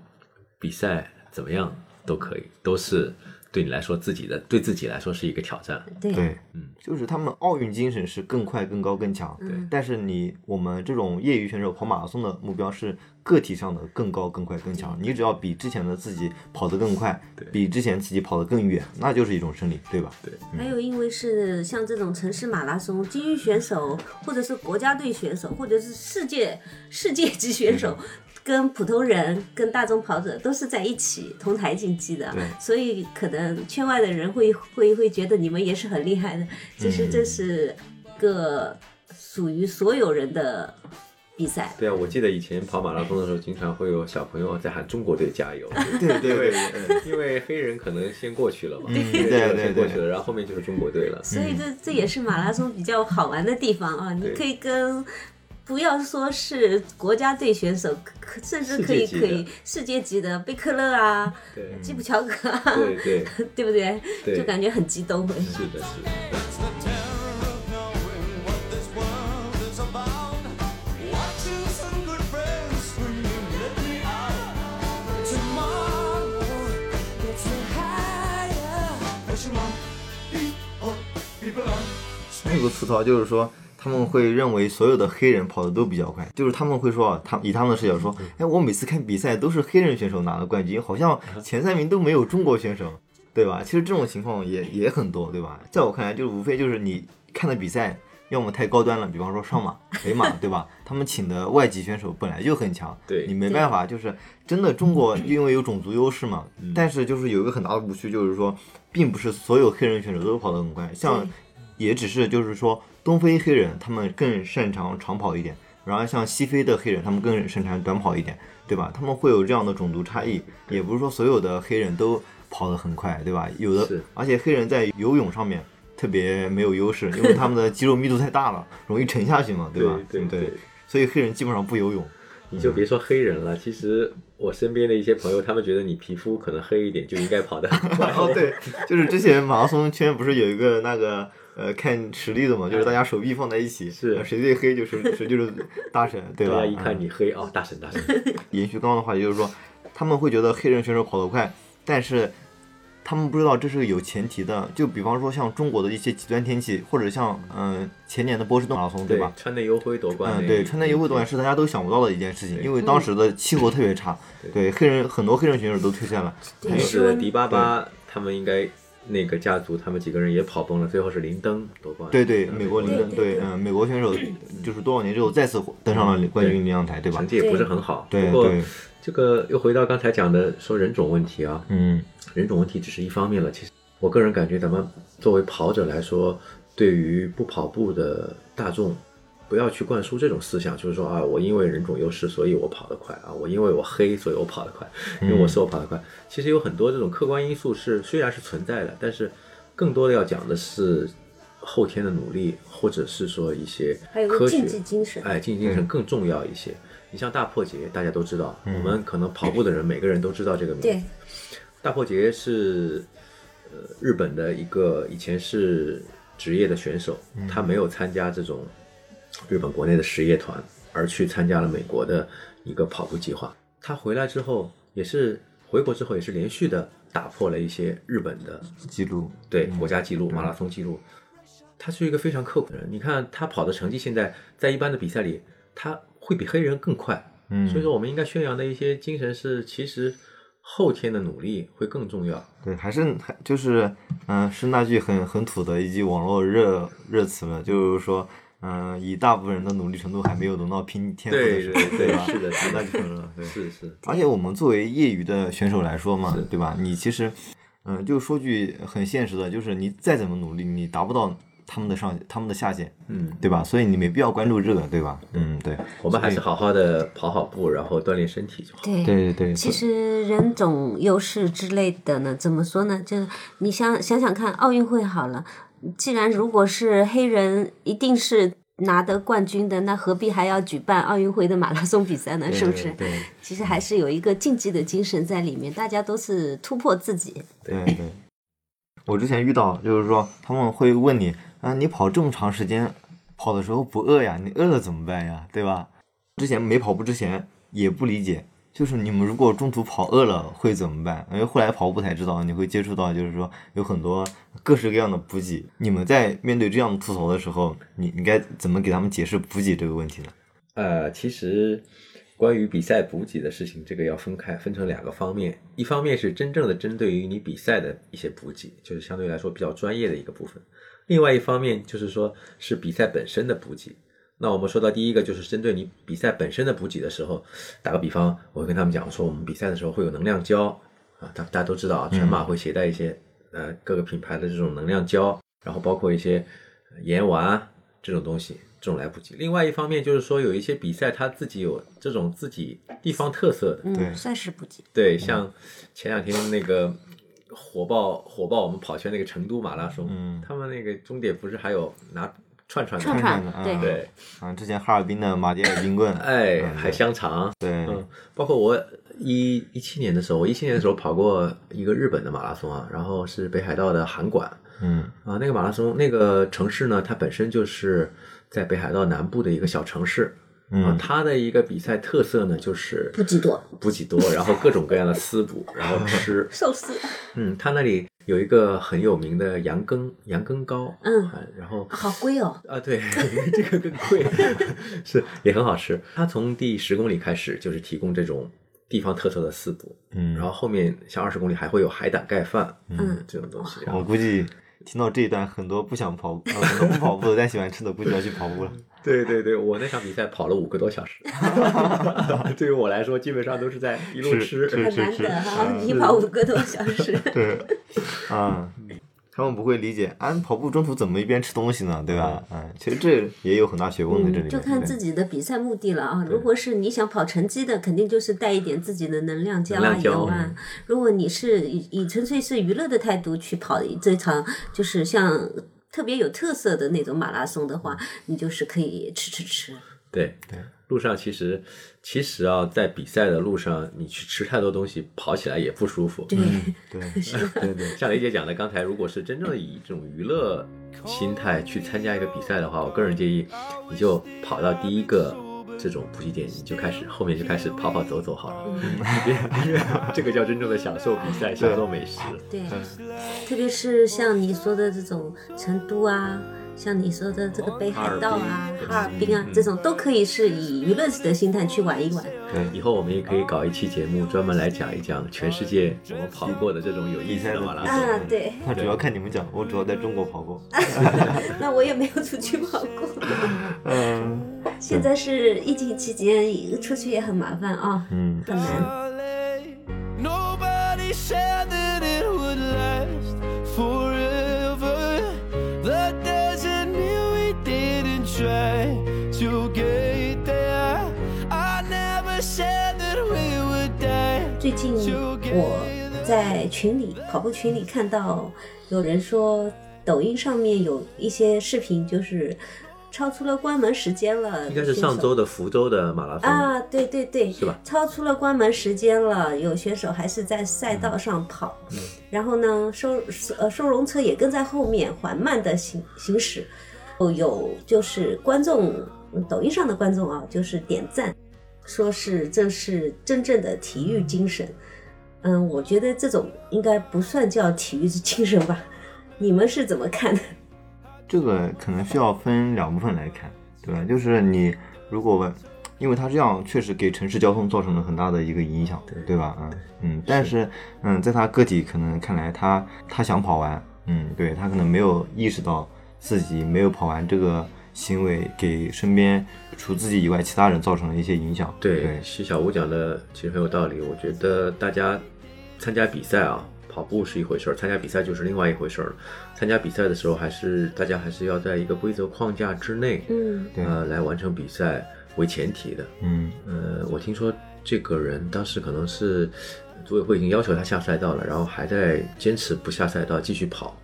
Speaker 3: 比赛怎么样都可以，都是对你来说自己的对自己来说是一个挑战。
Speaker 2: 对
Speaker 1: 对，
Speaker 3: 嗯，
Speaker 1: 就是他们奥运精神是更快、更高、更强。
Speaker 2: 对
Speaker 1: 但是你我们这种业余选手跑马拉松的目标是个体上的更高、更快、更强。你只要比之前的自己跑得更快
Speaker 3: 对，
Speaker 1: 比之前自己跑得更远，那就是一种胜利，对吧？
Speaker 3: 对，
Speaker 2: 还有，因为是像这种城市马拉松，精英选手或者是国家队选手，或者是世界世界级选手，跟普通人、跟大众跑者都是在一起同台竞技的，所以可能圈外的人会会会觉得你们也是很厉害的。其实这是个属于所有人的比赛。
Speaker 3: 对啊，我记得以前跑马拉松的时候，经常会有小朋友在喊中国队加油。
Speaker 1: 对对
Speaker 3: 因为
Speaker 1: 对对，
Speaker 3: 因为黑人可能先过去了嘛，
Speaker 1: 嗯
Speaker 3: 黑人
Speaker 1: 对对对
Speaker 3: 先过去了，然后后面就是中国队了。
Speaker 2: 所以这这也是马拉松比较好玩的地方啊！你可以跟不要说是国家队选手，可甚至可以
Speaker 3: 世界级的
Speaker 2: 可以世界级的贝克勒啊、
Speaker 3: 对
Speaker 2: 基普乔格啊，
Speaker 3: 对对
Speaker 2: 对不对？
Speaker 3: 对
Speaker 2: 就感觉很激动。
Speaker 3: 是的，是的。
Speaker 5: That's the terror of knowing what this world is about. Watching some good friends screaming, let me out. Tomorrow, gets me higher. Push 'em on, people, people on.
Speaker 1: 还有个吐槽就是说。他们会认为所有的黑人跑的都比较快，就是他们会说啊，他以他们的视角说，哎，我每次看比赛都是黑人选手拿的冠军，好像前三名都没有中国选手，对吧？其实这种情况也也很多，对吧？在我看来，就是无非就是你看的比赛要么太高端了，比方说上马、北马，对吧？他们请的外籍选手本来就很强，
Speaker 3: 对
Speaker 1: 你没办法，就是真的中国因为有种族优势嘛，但是就是有一个很大的误区，就是说，并不是所有黑人选手都跑得很快，像
Speaker 2: 对
Speaker 1: 也只是就是说东非黑人他们更擅长长跑一点，然后像西非的黑人他们更擅长短跑一点，对吧？他们会有这样的种族差异，也不是说所有的黑人都跑得很快，对吧？有的，而且黑人在游泳上面特别没有优势，因为他们的肌肉密度太大了，容易沉下去嘛，吧？对
Speaker 3: 对对
Speaker 1: 所以黑人基本上不游泳。
Speaker 3: 你就别说黑人了，其实我身边的一些朋友，他们觉得你皮肤可能黑一点就应该跑得很快。
Speaker 1: 哦，对，就是之前马拉松圈不是有一个那个呃看实力的嘛，就是大家手臂放在一起，
Speaker 3: 是
Speaker 1: 谁最黑就是谁就是大神，对吧？
Speaker 3: 大家一看
Speaker 1: 嗯
Speaker 3: 你黑哦，大神大神。
Speaker 1: 延续刚刚的话题，就是说他们会觉得黑人选手跑得快，但是他们不知道这是有前提的。就比方说像中国的一些极端天气，或者像嗯、呃前年的波士顿马拉松，对吧？
Speaker 3: 川内优辉夺冠
Speaker 1: 嗯，对，川内优惠夺冠是大家都想不到的一件事情，因为当时的气候特别差，对黑人很多黑人选手都退赛了，
Speaker 2: 对
Speaker 3: 还
Speaker 2: 室温
Speaker 3: 是迪巴巴他们应该那个家族，他们几个人也跑崩了，最后是林登夺冠。
Speaker 1: 对对，
Speaker 3: 嗯
Speaker 1: 美国林登，
Speaker 2: 对对对
Speaker 1: 嗯，美国选手就是多少年之后再次登上了冠军领奖台，对吧
Speaker 3: 成？绩也不是很好。
Speaker 1: 对
Speaker 3: 不过
Speaker 1: 对，
Speaker 3: 这个又回到刚才讲的说人种问题啊，
Speaker 1: 嗯，
Speaker 3: 人种问题只是一方面了。其实我个人感觉，咱们作为跑者来说，对于不跑步的大众，不要去灌输这种思想，就是说啊，我因为人种优势，所以我跑得快啊，我因为我黑，所以我跑得快，因为我瘦跑得快。其实有很多这种客观因素是虽然是存在的，但是更多的要讲的是后天的努力，或者是说一些
Speaker 2: 还有个
Speaker 3: 科学
Speaker 2: 竞技精神
Speaker 3: 哎，竞技精神更重要一些。你像大破节，大家都知道，我们可能跑步的人每个人都知道这个名字。
Speaker 2: 对，
Speaker 3: 大破节是呃日本的一个以前是职业的选手，他没有参加这种日本国内的实业团，而去参加了美国的一个跑步计划。他回来之后，也是回国之后也是连续的打破了一些日本的
Speaker 1: 记录，
Speaker 3: 对国家记录、马拉松记录。他是一个非常刻苦的人，你看他跑的成绩，现在在一般的比赛里，他会比黑人更快。
Speaker 1: 嗯，
Speaker 3: 所以说，我们应该宣扬的一些精神是，其实后天的努力会更重要。
Speaker 1: 对，还是还就是，嗯、是那句很很土的一句网络热热词了，就是说，嗯、以大部分人的努力程度还没有轮到拼天赋的时候，对吧？
Speaker 3: 是的，是
Speaker 1: 那
Speaker 3: 的，
Speaker 1: 就很热，对。
Speaker 3: 是是，
Speaker 1: 而且我们作为业余的选手来说嘛，对吧？你其实，嗯、就说句很现实的，就是你再怎么努力，你达不到他们的上他们的下限，
Speaker 3: 嗯，
Speaker 1: 对吧？所以你没必要关注这个，对吧？嗯，对。
Speaker 3: 我们还是好好的跑好步，然后锻炼身体就好。
Speaker 2: 对
Speaker 1: 对对对，
Speaker 2: 其实人种优势之类的呢，怎么说呢？就是你想想想看，奥运会好了，既然如果是黑人一定是拿得冠军的，那何必还要举办奥运会的马拉松比赛呢？是不是？
Speaker 1: 对
Speaker 2: 其实还是有一个竞技的精神在里面，大家都是突破自己。
Speaker 1: 对对。我之前遇到就是说他们会问你啊，你跑这么长时间，跑的时候不饿呀？你饿了怎么办呀？对吧？之前没跑步之前也不理解，就是你们如果中途跑饿了会怎么办？因为后来跑步才知道，你会接触到就是说有很多各式各样的补给。你们在面对这样的吐槽的时候，你你该怎么给他们解释补给这个问题呢？
Speaker 3: 呃，其实关于比赛补给的事情，这个要分开，分成两个方面。一方面是真正的针对于你比赛的一些补给，就是相对来说比较专业的一个部分；另外一方面就是说是比赛本身的补给。那我们说到第一个，就是针对你比赛本身的补给的时候，打个比方，我会跟他们讲说，我们比赛的时候会有能量胶啊，大大家都知道啊，全马会携带一些呃各个品牌的这种能量胶，然后包括一些呃盐丸这种东西，这种来补给。另外一方面就是说，有一些比赛它自己有这种自己地方特色的，
Speaker 1: 对
Speaker 2: 嗯，赛事补给，
Speaker 3: 对，像前两天那个火爆火爆我们跑圈那个成都马拉松，
Speaker 1: 嗯。
Speaker 3: 他们那个终点不是还有拿串串的？
Speaker 2: 串
Speaker 1: 串的啊。
Speaker 2: 对。
Speaker 3: 对，
Speaker 1: 啊，之前哈尔滨的马迭尔冰棍，
Speaker 3: 哎，
Speaker 1: 嗯
Speaker 3: 还香肠，
Speaker 1: 对，
Speaker 3: 嗯，包括我一一七年的时候，我一七年的时候跑过一个日本的马拉松啊，然后是北海道的函馆
Speaker 1: 嗯。
Speaker 3: 啊，那个马拉松那个城市呢，它本身就是在北海道南部的一个小城市。啊
Speaker 1: 嗯，
Speaker 3: 它的一个比赛特色呢，就是
Speaker 2: 补给多，
Speaker 3: 补给多，然后各种各样的私补，然后吃。
Speaker 2: 寿司，
Speaker 3: 嗯，它那里有一个很有名的羊羹羊羹糕，
Speaker 2: 嗯
Speaker 3: 啊，然后
Speaker 2: 好贵哦，
Speaker 3: 啊，对，这个更贵，是也很好吃。它从第十公里开始就是提供这种地方特色的私补，
Speaker 1: 嗯，
Speaker 3: 然后后面像二十公里还会有海胆盖饭，
Speaker 2: 嗯
Speaker 3: 这种东西。
Speaker 1: 我估计听到这一段，很多不想跑，呃很多不跑步的但喜欢吃的，估计要去跑步了。
Speaker 3: 对对对，我那场比赛跑了五个多小时，对于我来说，基本上都是在一路吃。
Speaker 1: 是
Speaker 2: 很难得哈，
Speaker 1: 嗯
Speaker 2: 你跑五个多小时，
Speaker 1: 对，啊，他们不会理解，啊，跑步中途怎么一边吃东西呢？对吧？嗯，其实这也有很大学问在这里。
Speaker 2: 就看自己的比赛目的了啊。如果是你想跑成绩的，肯定就是带一点自己的能量胶啊。如果你是以以纯粹是娱乐的态度去跑这场，就是像特别有特色的那种马拉松的话，你就是可以吃吃吃。
Speaker 3: 对
Speaker 1: 对，
Speaker 3: 路上其实其实啊，在比赛的路上，你去吃太多东西，跑起来也不舒服。
Speaker 2: 对，
Speaker 1: 对
Speaker 3: 对对，像雷姐讲的，刚才如果是真正的以这种娱乐心态去参加一个比赛的话，我个人建议你就跑到第一个这种补给点，你就开始后面就开始跑跑走走好了，因为这个叫真正的享受比赛，享受美食。
Speaker 2: 对，特别是像你说的这种成都啊，像你说的这个北海道啊、哈尔滨啊，这种都可以是以娱乐的心态去玩一玩。
Speaker 3: 对以后我们也可以搞一期节目，专门来讲一讲全世界我们跑过的这种有意思的马拉松。
Speaker 2: 啊，对，
Speaker 1: 那主要看你们讲，我主要在中国跑过。
Speaker 2: 那我也没有出去跑过。
Speaker 1: 嗯
Speaker 2: 现在是疫情期间，出去也很麻烦啊，
Speaker 1: 嗯，
Speaker 2: 很难。最近我在群里跑步群里看到有人说，抖音上面有一些视频，就是超出了关门时间了。
Speaker 3: 应该是上周的福州的马拉松，
Speaker 2: 啊，对对对，
Speaker 3: 是吧？
Speaker 2: 超出了关门时间了，有选手还是在赛道上跑，
Speaker 3: 嗯
Speaker 2: 然后呢，收呃收容车也跟在后面缓慢的行行驶，有有就是观众，抖音上的观众啊，就是点赞，说是这是真正的体育精神。嗯，我觉得这种应该不算叫体育精神吧？你们是怎么看的？
Speaker 1: 这个可能需要分两部分来看，对吧？就是你如果，因为它这样确实给城市交通造成了很大的一个影响，对对吧？嗯嗯，但是嗯，在他个体可能看来，他他想跑完，嗯，对他可能没有意识到自己没有跑完这个行为给身边除自己以外其他人造成了一些影响。
Speaker 3: 对
Speaker 1: 对，
Speaker 3: 徐小吴讲的其实很有道理。我觉得大家参加比赛啊，跑步是一回事儿，参加比赛就是另外一回事儿了。参加比赛的时候，还是大家还是要在一个规则框架之内，
Speaker 2: 嗯
Speaker 3: 来完成比赛为前提的。
Speaker 1: 嗯
Speaker 3: 呃，我听说这个人当时可能是组委会已经要求他下赛道了，然后还在坚持不下赛道继续跑。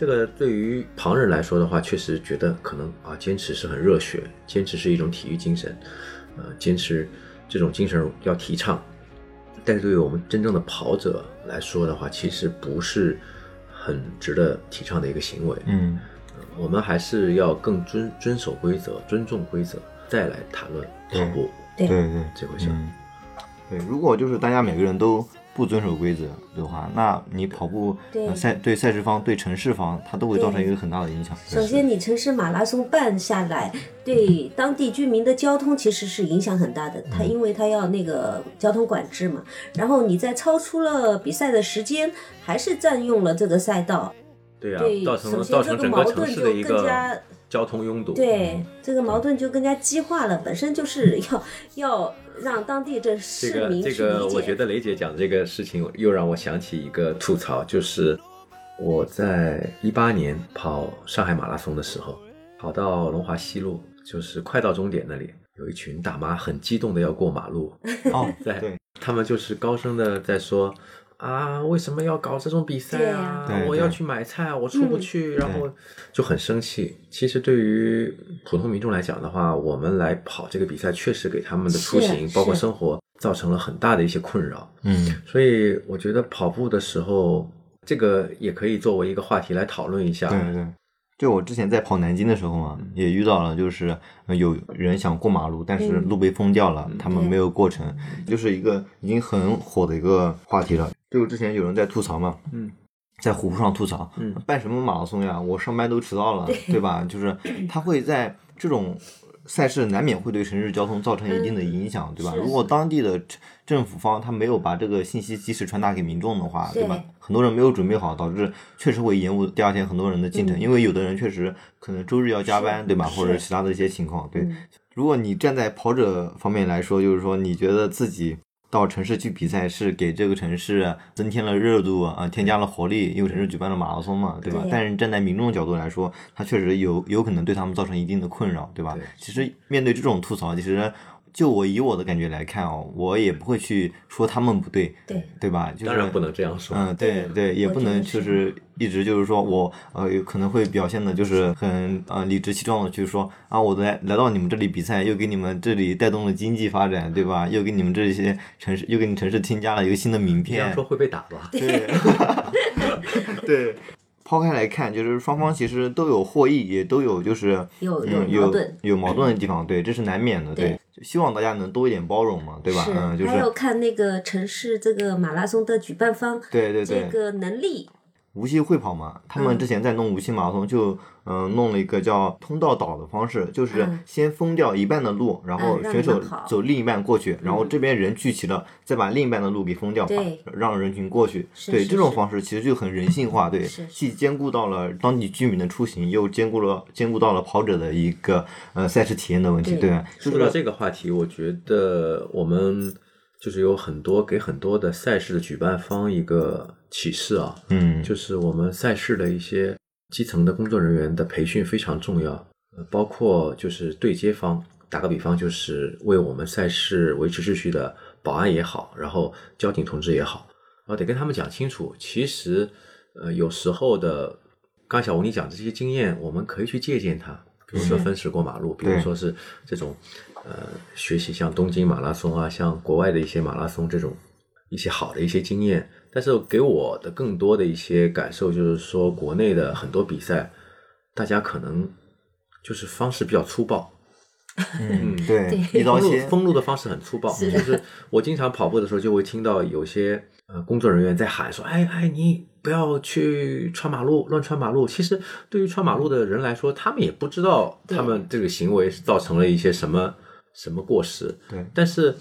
Speaker 3: 这个对于旁人来说的话，确实觉得可能啊，坚持是很热血，坚持是一种体育精神，呃，坚持这种精神要提倡。但是对于我们真正的跑者来说的话，其实不是很值得提倡的一个行为。
Speaker 1: 嗯
Speaker 3: 我们还是要更遵遵守规则，尊重规则，再来谈论跑步
Speaker 2: 对
Speaker 1: 对对
Speaker 3: 这回事儿。
Speaker 1: 嗯，对，如果就是大家每个人都不遵守规则的话，那你跑步
Speaker 2: 对
Speaker 1: 呃赛对赛事方对城市方，它都会造成一个很大的影响。
Speaker 2: 首先，你城市马拉松办下来，对当地居民的交通其实是影响很大的。它因为它要那个交通管制嘛，然后你在超出了比赛的时间，还是占用了这个赛道，
Speaker 3: 对啊
Speaker 2: 对，
Speaker 3: 造成造成整个
Speaker 2: 矛盾就
Speaker 3: 城市的一
Speaker 2: 更加
Speaker 3: 个交通拥堵。
Speaker 2: 对这个矛盾就更加激化了。本身就是要要让当地这
Speaker 3: 这个
Speaker 2: 市民去
Speaker 3: 这个，
Speaker 2: 理解。
Speaker 3: 我觉得雷姐讲的这个事情，又让我想起一个吐槽，就是我在一八年跑上海马拉松的时候，跑到龙华西路，就是快到终点那里，有一群大妈很激动的要过马路，
Speaker 1: 哦，
Speaker 3: 在
Speaker 1: 对，
Speaker 3: 他们就是高声的在说。啊，为什么要搞这种比赛啊？我要去买菜，我出不
Speaker 2: 嗯
Speaker 3: 去，然后就很生气。其实对于普通民众来讲的话，我们来跑这个比赛，确实给他们的出行，包括生活，造成了很大的一些困扰。
Speaker 1: 嗯，
Speaker 3: 所以我觉得跑步的时候，这个也可以作为一个话题来讨论一下。
Speaker 1: 对对。就我之前在跑南京的时候嘛，也遇到了，就是呃有人想过马路，但是
Speaker 2: 嗯
Speaker 1: 路被封掉了，他们没有过成，就是一个已经很火的一个话题了。就之前有人在吐槽嘛，
Speaker 3: 嗯，
Speaker 1: 在虎扑上吐槽，
Speaker 3: 嗯
Speaker 1: 办什么马拉松呀？我上班都迟到了，对吧？就是他会在这种赛事难免会对城市交通造成一定的影响，对吧？如果当地的政政府方他没有把这个信息及时传达给民众的话，对吧？很多人没有准备好，导致确实会延误第二天很多人的进程，
Speaker 2: 嗯
Speaker 1: 因为有的人确实可能周日要加班，对吧？或者其他的一些情况，对。
Speaker 2: 嗯
Speaker 1: 如果你站在跑者方面来说，就是说你觉得自己到城市去比赛是给这个城市增添了热度啊、添加了活力，因为城市举办了马拉松嘛，对吧？
Speaker 2: 对
Speaker 1: 但是站在民众角度来说，它确实有有可能对他们造成一定的困扰，对吧？
Speaker 3: 对
Speaker 1: 其实面对这种吐槽，其实就我以我的感觉来看哦，我也不会去说他们不对，
Speaker 2: 对
Speaker 1: 对吧？就是
Speaker 3: 当然不能这样说。
Speaker 1: 嗯，对对，也不能就是一直就是说我呃有可能会表现的就是很呃理直气壮的去说啊，我来来到你们这里比赛，又给你们这里带动了经济发展，对吧？又给你们这些城市，又给你城市添加了一个新的名片
Speaker 3: 这样说，会被打吧？
Speaker 1: 对 对。抛开来看，就是双方其实都有获益，也都有就是
Speaker 2: 有有
Speaker 1: 嗯有
Speaker 2: 矛盾。
Speaker 1: 有矛盾的地方，对，这是难免的，对。就希望大家能多一点包容嘛，对吧？嗯，就是。
Speaker 2: 还有看那个城市这个马拉松的举办方
Speaker 1: 对对对，
Speaker 2: 这个能力，
Speaker 1: 无锡会跑嘛，他们之前在弄无锡马拉松，就嗯、呃弄了一个叫通道岛的方式，就是
Speaker 2: 嗯。
Speaker 1: 先封掉一半的路，然后选手走另一半过去，然后这边人聚齐了，再把另一半的路给封掉，把让人群过去。对这种方式其实就很人性化，对既兼顾到了当地居民的出行，又兼顾了兼顾到了跑者的一个呃赛事体验的问题，
Speaker 2: 对
Speaker 3: 说到这个话题，我觉得我们就是有很多给很多的赛事的举办方一个启示啊，
Speaker 1: 嗯，
Speaker 3: 就是我们赛事的一些基层的工作人员的培训非常重要，呃包括就是对接方，打个比方，就是为我们赛事维持秩序的保安也好，然后交警同志也好，然后得跟他们讲清楚，其实呃有时候的，刚小吴你讲的这些经验，我们可以去借鉴它。比如说分时过马路，比如说是这种，呃，学习像东京马拉松啊，像国外的一些马拉松这种一些好的一些经验，但是给我的更多的一些感受就是说，国内的很多比赛，大家可能就是方式比较粗暴，
Speaker 1: 嗯，对，
Speaker 2: 对
Speaker 3: 封路
Speaker 1: 一刀切，
Speaker 3: 封路的方式很粗暴，
Speaker 2: 是。
Speaker 3: 就是我经常跑步的时候就会听到有些呃工作人员在喊说：“哎 哎，你不要去穿马路，乱穿马路。”其实对于穿马路的人来说，他们也不知道他们这个行为是造成了一些什么什么过失，
Speaker 1: 对
Speaker 3: 但是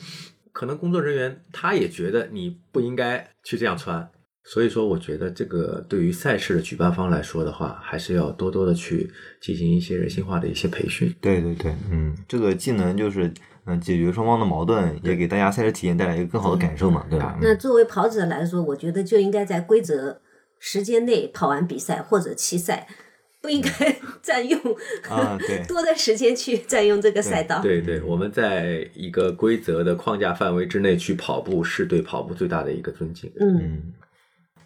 Speaker 3: 可能工作人员他也觉得你不应该去这样穿。所以说，我觉得这个对于赛事的举办方来说的话，还是要多多的去进行一些人性化的一些培训。
Speaker 1: 对对对，嗯，这个既能就是嗯解决双方的矛盾，也给大家赛事体验带来一个更好的感受嘛，对吧？嗯
Speaker 2: 那作为跑者来说，我觉得就应该在规则时间内跑完比赛或者弃赛，不应该 占用
Speaker 1: 啊对
Speaker 2: 多的时间去占用这个赛道。
Speaker 3: 对对，我们在一个规则的框架范围之内去跑步，是对跑步最大的一个尊敬。
Speaker 2: 嗯，
Speaker 1: 嗯，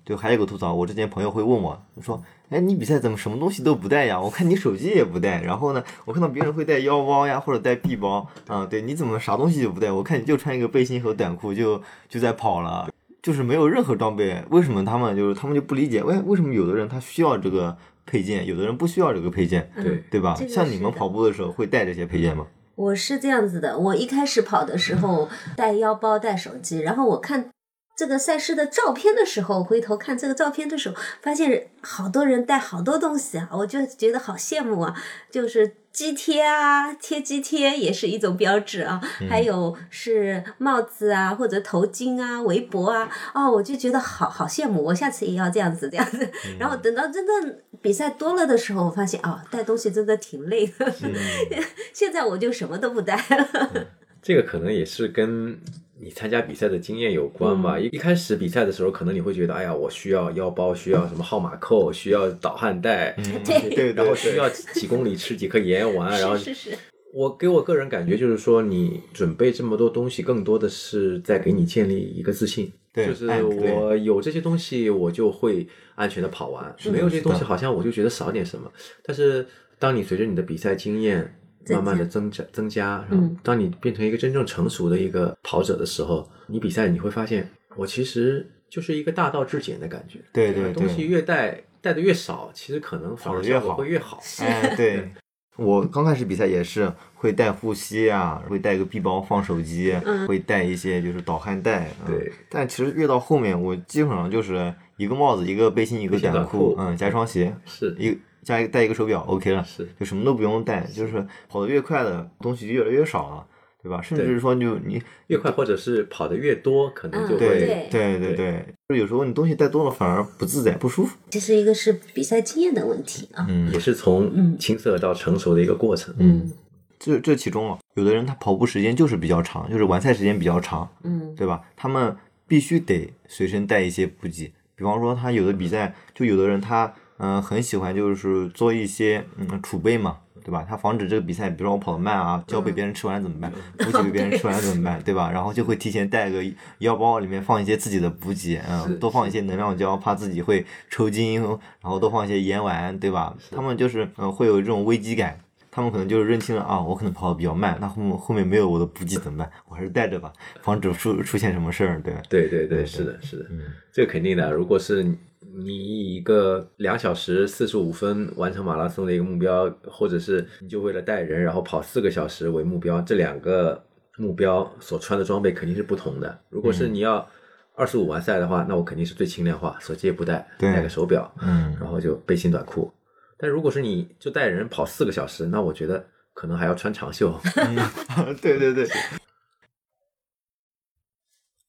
Speaker 1: 对，还有个吐槽，我之前朋友会问我说：“哎，你比赛怎么什么东西都不带呀？我看你手机也不带，然后呢，我看到别人会带腰包呀，或者带臂包，啊，对，你怎么啥东西就不带？我看你就穿一个背心和短裤就就在跑了。”就是没有任何装备，为什么他们就是他们就不理解？为为什么有的人他需要这个配件，有的人不需要这个配件，
Speaker 3: 对，
Speaker 1: 对吧？像你们跑步的时候会带这些配件吗？
Speaker 2: 我是这样子的，我一开始跑的时候带腰包带手机，然后我看这个赛事的照片的时候，回头看这个照片的时候，发现好多人带好多东西啊，我就觉得好羡慕啊，就是。肌贴啊，贴肌贴也是一种标志啊，还有是帽子啊，或者头巾啊、围脖啊，哦，我就觉得好好羡慕，我下次也要这样子这样子。然后等到真正比赛多了的时候，我发现哦，带东西真的挺累的。现在我就什么都不带了。
Speaker 3: 这个可能也是跟你参加比赛的经验有关吧。一一开始比赛的时候，可能你会觉得，哎呀，我需要腰包，需要什么号码扣，需要导汗带，
Speaker 2: 对
Speaker 1: 对
Speaker 3: 然后需要几公里吃几颗盐丸，然后
Speaker 2: 是是是，
Speaker 3: 我给我个人感觉就是说，你准备这么多东西，更多的是在给你建立一个自信。
Speaker 1: 对
Speaker 3: 就是我有这些东西，我就会安全的跑完；没有这些东西，好像我就觉得少点什么。但是，当你随着你的比赛经验慢慢的增加增加，然后
Speaker 2: 嗯
Speaker 3: 当你变成一个真正成熟的一个跑者的时候，你比赛你会发现，我其实就是一个大道至简的感觉。
Speaker 1: 对对对
Speaker 3: 东西越带带的越少，其实可能反而
Speaker 1: 越好
Speaker 3: 会越好。
Speaker 1: 哎，对，我刚开始比赛也是会带护膝啊，会带个臂包放手机，
Speaker 2: 嗯
Speaker 1: 会带一些就是导汗带。嗯
Speaker 3: 对，
Speaker 1: 但其实越到后面，我基本上就是一个帽子、一个背心、一个
Speaker 3: 短裤，
Speaker 1: 裤嗯，加一双鞋，
Speaker 3: 是
Speaker 1: 一个加一个带一个手表，OK 了，
Speaker 3: 是
Speaker 1: 就什么都不用带，就是跑得越快的东西就越来越少了，对吧？甚
Speaker 3: 对
Speaker 1: 至说就你
Speaker 3: 越快，或者是跑得越多，可能就
Speaker 2: 嗯
Speaker 3: 会
Speaker 1: 对对
Speaker 2: 对
Speaker 1: 对对，就有时候你东西带多了反而不自在不舒服。
Speaker 2: 其实一个是比赛经验的问题啊。
Speaker 1: 嗯
Speaker 3: 也是从青涩到成熟的一个过程。
Speaker 2: 嗯
Speaker 1: 这这其中啊，有的人他跑步时间就是比较长，就是完赛时间比较长，
Speaker 2: 嗯
Speaker 1: 对吧？他们必须得随身带一些补给，比方说他有的比赛，就有的人他嗯、呃很喜欢就是做一些嗯储备嘛，对吧？他防止这个比赛，比如说我跑得慢啊，胶被别人吃完了怎么办？补给被别人吃完了怎么办？对吧？然后就会提前带个腰包，里面放一些自己的补给，嗯，多放一些能量胶，怕自己会抽筋，然后多放一些盐丸，对吧？他们就是嗯、呃会有这种危机感。他们可能就是认清了啊，我可能跑的比较慢，那后面后面没有我的补给怎么办？我还是带着吧，防止出出现什么事儿，对吧？
Speaker 3: 对对对，是的，是的，
Speaker 1: 嗯
Speaker 3: 这个肯定的。如果是你你以一个两小时四十五分完成马拉松的一个目标，或者是你就为了带人然后跑四个小时为目标，这两个目标所穿的装备肯定是不同的。如果是你要二十五完赛的话，那我肯定是最轻量化，手机也不带，
Speaker 1: 对
Speaker 3: 带个手表，
Speaker 1: 嗯
Speaker 3: 然后就背心短裤。但如果是你就带人跑四个小时，那我觉得可能还要穿长袖。
Speaker 1: 对对对。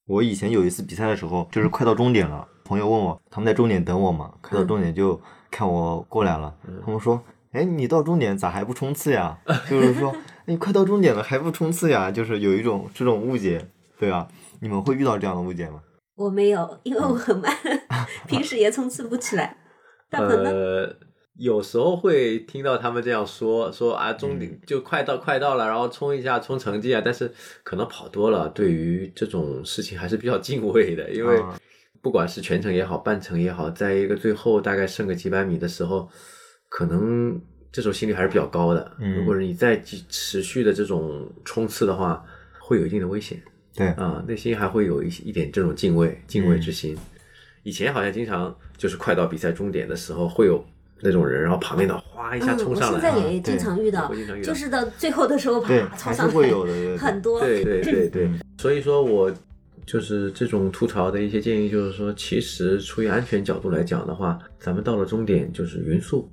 Speaker 1: 我以前有一次比赛的时候，就是快到终点了，朋友问我，他们在终点等我嘛，快到终点就看我过来了，他们说，哎，你到终点咋还不冲刺呀？就是说，你快到终点了还不冲刺呀？就是有一种这种误解，对吧？你们会遇到这样的误解吗？
Speaker 2: 我没有，因为我很慢，平时也冲刺不起来。大鹏呢？
Speaker 3: 呃，有时候会听到他们这样说，说啊，终点就快到快到了，然后冲一下冲成绩啊。但是可能跑多了，对于这种事情还是比较敬畏的，因为
Speaker 1: 啊
Speaker 3: 不管是全程也好，半程也好，在一个最后大概剩个几百米的时候，可能这时候心率还是比较高的。
Speaker 1: 嗯
Speaker 3: 如果是你再继持续的这种冲刺的话，会有一定的危险。
Speaker 1: 对，
Speaker 3: 啊，内心还会有一些一点这种敬畏、敬畏之
Speaker 1: 嗯
Speaker 3: 心。以前好像经常就是快到比赛终点的时候，会有那种人，然后旁边的哗一下
Speaker 2: 嗯，我
Speaker 3: 冲上来，
Speaker 1: 啊
Speaker 2: 现在也经常遇到就是到最后的时候，
Speaker 1: 对
Speaker 2: 啪，冲
Speaker 1: 还是
Speaker 2: 上来，
Speaker 1: 会有的，
Speaker 2: 很多。
Speaker 3: 对对对对
Speaker 1: 嗯，
Speaker 3: 所以说我就是这种吐槽的一些建议，就是说，其实出于安全角度来讲的话，咱们到了终点就是匀速、